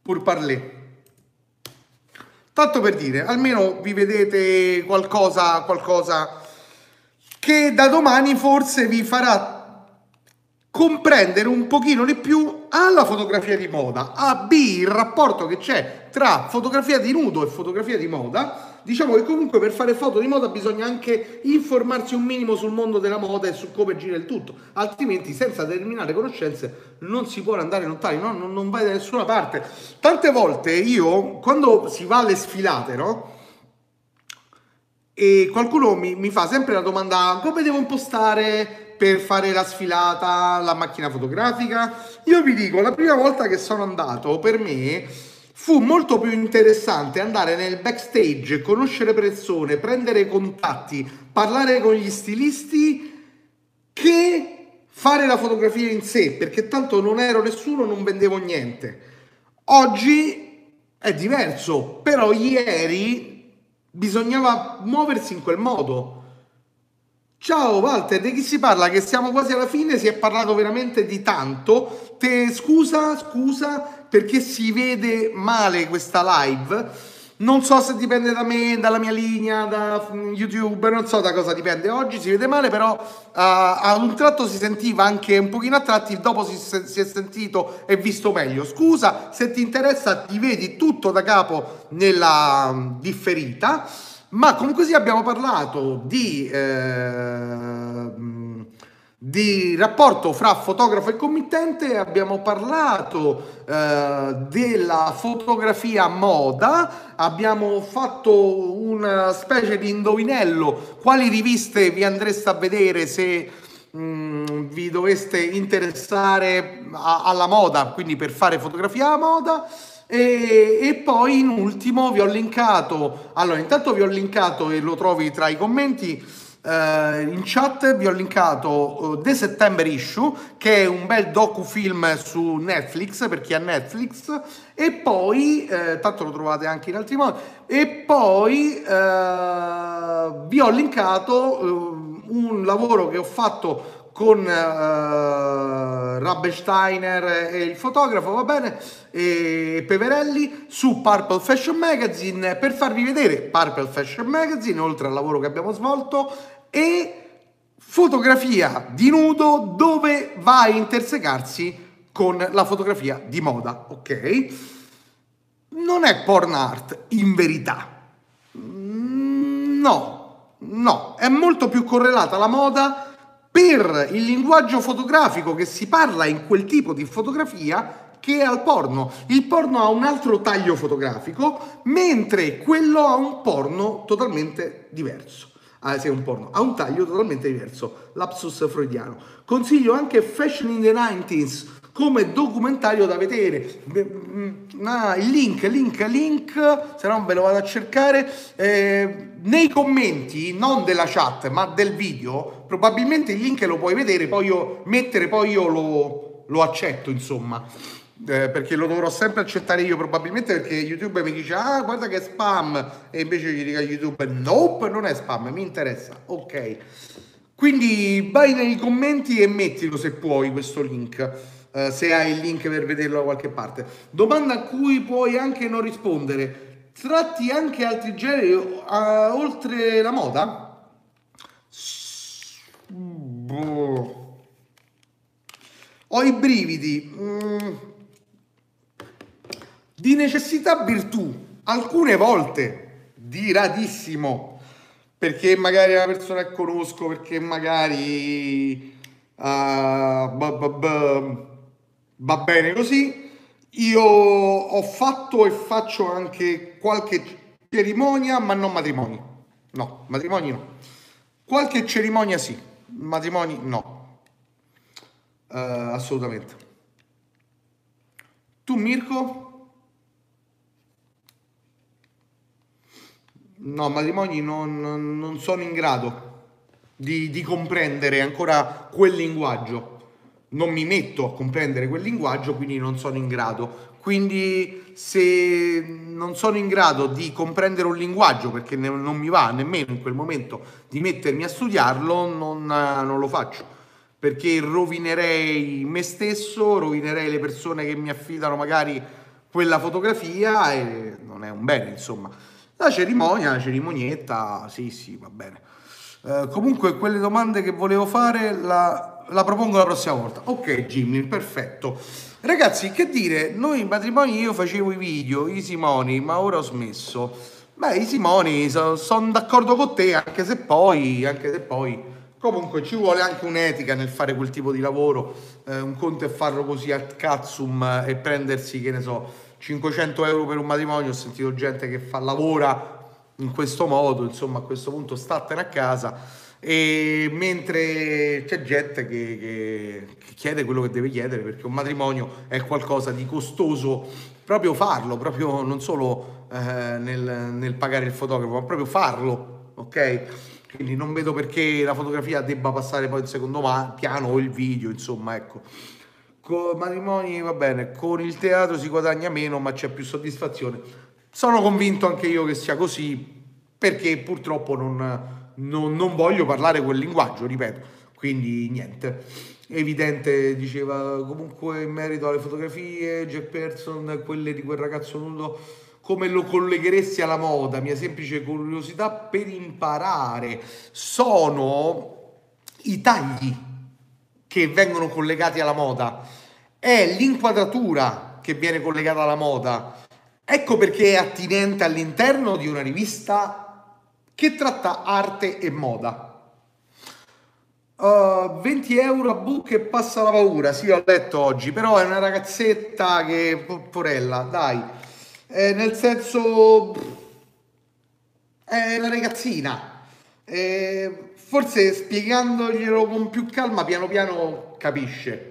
Pur parlé. Tanto per dire, almeno vi vedete qualcosa, qualcosa che da domani forse vi farà comprendere un pochino di più alla fotografia di moda, a B il rapporto che c'è tra fotografia di nudo e fotografia di moda diciamo che comunque per fare foto di moda bisogna anche informarsi un minimo sul mondo della moda e su come gira il tutto, altrimenti senza determinate conoscenze non si può andare lontani, no? non, non vai da nessuna parte. Tante volte io, quando si va alle sfilate, no? E qualcuno mi, mi fa sempre la domanda come devo impostare per fare la sfilata, la macchina fotografica? Io vi dico, la prima volta che sono andato, per me fu molto più interessante andare nel backstage, conoscere persone, prendere contatti, parlare con gli stilisti che fare la fotografia in sé, perché tanto non ero nessuno, non vendevo niente. Oggi è diverso, però ieri bisognava muoversi in quel modo. Ciao Walter, di chi si parla? Che siamo quasi alla fine, si è parlato veramente di tanto. Te, scusa, scusa, perché si vede male questa live. Non so se dipende da me, dalla mia linea, da YouTube, non so da cosa dipende. Oggi si vede male, però uh, a un tratto si sentiva anche un pochino a tratti, dopo si, si, è sentito e visto meglio. Scusa, se ti interessa ti vedi tutto da capo nella differita. Ma comunque sì abbiamo parlato di, eh, di rapporto fra fotografo e committente, abbiamo parlato eh, della fotografia moda, abbiamo fatto una specie di indovinello quali riviste vi andreste a vedere se mh, vi doveste interessare a, alla moda, quindi per fare fotografia a moda. E, e, poi in ultimo vi ho linkato, allora intanto vi ho linkato e lo trovi tra i commenti eh, in chat, vi ho linkato uh, The September Issue che è un bel docufilm su Netflix per chi ha Netflix e poi, eh, tanto lo trovate anche in altri modi, e poi vi ho linkato uh, un lavoro che ho fatto con uh, Rabensteiner e il fotografo, va bene, e Peverelli su Purple Fashion Magazine per farvi vedere Purple Fashion Magazine, oltre al lavoro che abbiamo svolto, e fotografia di nudo dove va a intersecarsi con la fotografia di moda, ok? Non è porn art in verità. No, no, è molto più correlata la moda per il linguaggio fotografico che si parla in quel tipo di fotografia che al porno. Il porno ha un altro taglio fotografico, mentre quello ha un porno totalmente diverso. Ah, sì, un porno, ha un taglio totalmente diverso, lapsus freudiano. Consiglio anche Fashion in the 90s come documentario da vedere. Ah, il link, link, link, se no ve lo vado a cercare. Eh, nei commenti, non della chat, ma del video, probabilmente il link lo puoi vedere, poi io mettere, poi io lo, lo accetto, insomma. Eh, perché lo dovrò sempre accettare io probabilmente perché YouTube mi dice ah guarda che spam e invece gli dico a YouTube nope non è spam mi interessa ok quindi vai nei commenti e mettilo se puoi questo link eh, se hai il link per vederlo da qualche parte domanda a cui puoi anche non rispondere Tratti anche altri generi uh, oltre la moda? Boh. Ho i brividi. Mm. Di necessità virtù, alcune volte, di radissimo, perché magari una persona che conosco, perché magari uh, va bene così, io ho fatto e faccio anche qualche cerimonia, ma non matrimoni. No, matrimoni no. Qualche cerimonia sì, matrimoni no. Uh, assolutamente. Tu Mirko? No, matrimoni non, non sono in grado di, di comprendere ancora quel linguaggio non mi metto a comprendere quel linguaggio, quindi non sono in grado. Quindi se non sono in grado di comprendere un linguaggio, perché non mi va nemmeno in quel momento di mettermi a studiarlo, non, non lo faccio. Perché rovinerei me stesso, rovinerei le persone che mi affidano magari quella fotografia e non è un bene, insomma. La cerimonia, la cerimonietta, sì, sì, va bene. Uh, comunque quelle domande che volevo fare la, la propongo la prossima volta. Ok, Jimmy, perfetto. Ragazzi, che dire, noi in matrimoni io facevo i video, i Simoni, ma ora ho smesso. Beh, i Simoni, sono son d'accordo con te, anche se poi, anche se poi, comunque ci vuole anche un'etica nel fare quel tipo di lavoro. Eh, un conto è farlo così al cazzum e prendersi, che ne so, 500 euro per un matrimonio. Ho sentito gente che fa, lavora in questo modo, insomma, a questo punto statene a casa. E mentre c'è gente che, che, che chiede quello che deve chiedere perché un matrimonio è qualcosa di costoso proprio farlo, proprio non solo eh, nel, nel, pagare il fotografo, ma proprio farlo, ok? Quindi non vedo perché la fotografia debba passare poi in secondo piano o il video, insomma, ecco. Con matrimoni va bene, con il teatro si guadagna meno, ma c'è più soddisfazione. Sono convinto anche io che sia così, perché purtroppo non, non, non voglio parlare quel linguaggio, ripeto. Quindi niente evidente, diceva comunque in merito alle fotografie, Jack Person, quelle di quel ragazzo nudo come lo collegheresti alla moda, mia semplice curiosità per imparare, sono i tagli che vengono collegati alla moda, è l'inquadratura che viene collegata alla moda. Ecco perché è attinente all'interno di una rivista che tratta arte e moda. Uh, 20 euro a book e passa la paura, sì ho letto oggi, però è una ragazzetta che, porella, dai, eh, nel senso è una ragazzina. Eh, forse spiegandoglielo con più calma piano piano capisce.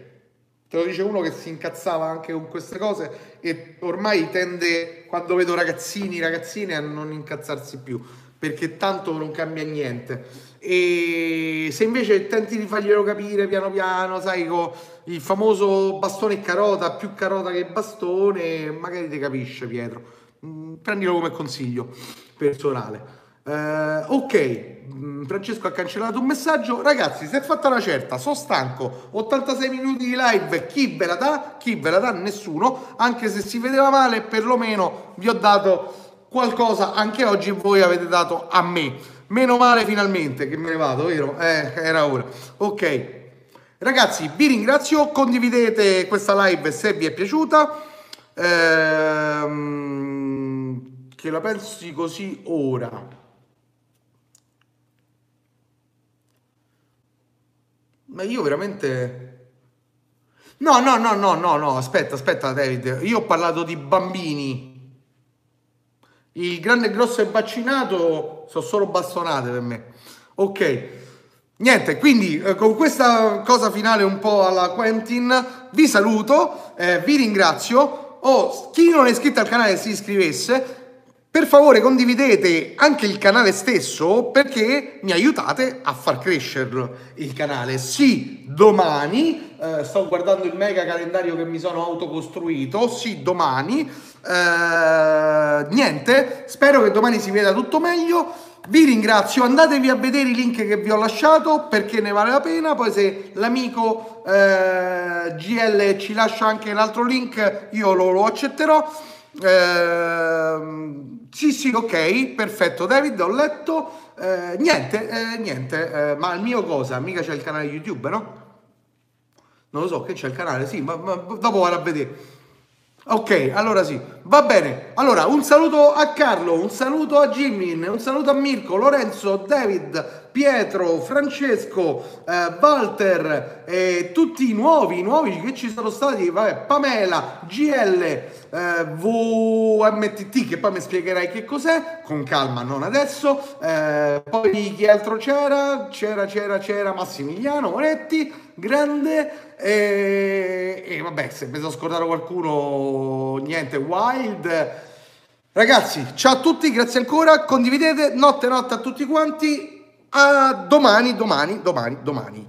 Te lo dice uno che si incazzava anche con queste cose e ormai tende quando vedo ragazzini ragazzine a non incazzarsi più perché tanto non cambia niente e se invece tenti di farglielo capire piano piano, sai, con il famoso bastone e carota, più carota che bastone, magari ti capisce Pietro. Mm, prendilo come consiglio personale. Uh, ok, mm, Francesco ha cancellato un messaggio. Ragazzi, si è fatta una certa, sono stanco. 86 minuti di live, chi ve la dà? Chi ve la dà? Nessuno. Anche se si vedeva male, perlomeno vi ho dato qualcosa anche oggi voi avete dato a me. Meno male finalmente che me ne vado, vero? Eh, era ora. Ok. Ragazzi, vi ringrazio, condividete questa live se vi è piaciuta. Ehm, che la pensi così ora. Ma io veramente... No, no, no, no, no, no, aspetta, aspetta David, io ho parlato di bambini il grande e grosso e vaccinato sono solo bastonate per me. Ok. Niente, quindi eh, con questa cosa finale un po' alla Quentin vi saluto, eh, vi ringrazio. Oh, chi non è iscritto al canale si iscrivesse. Per favore condividete anche il canale stesso perché mi aiutate a far crescere il canale. Sì, domani, eh, sto guardando il mega calendario che mi sono autocostruito, sì, domani eh, niente, spero che domani si veda tutto meglio. Vi ringrazio, andatevi a vedere i link che vi ho lasciato perché ne vale la pena. Poi se l'amico eh, GL ci lascia anche l'altro link, io lo, lo accetterò. Eh, sì, sì, ok, perfetto. David, ho letto. Eh, niente, eh, niente. Eh, ma il mio cosa? Mica c'è il canale YouTube, no? Non lo so, che c'è il canale, sì, ma, ma dopo vado a vedere. Ok, allora sì, va bene. Allora, un saluto a Carlo, un saluto a Jimmy, un saluto a Mirko, Lorenzo, David, Pietro, Francesco, eh, Walter e tutti i nuovi, nuovi che ci sono stati, vabbè, Pamela, GL, eh, VMTT, che poi mi spiegherai che cos'è, con calma, non adesso. Eh, poi chi altro c'era? C'era, c'era, c'era Massimiliano Moretti, grande. E, e vabbè, se mi sono scordato qualcuno, niente, Wild. Ragazzi, ciao a tutti, grazie ancora, condividete, notte notte a tutti quanti. A domani, domani, domani, domani.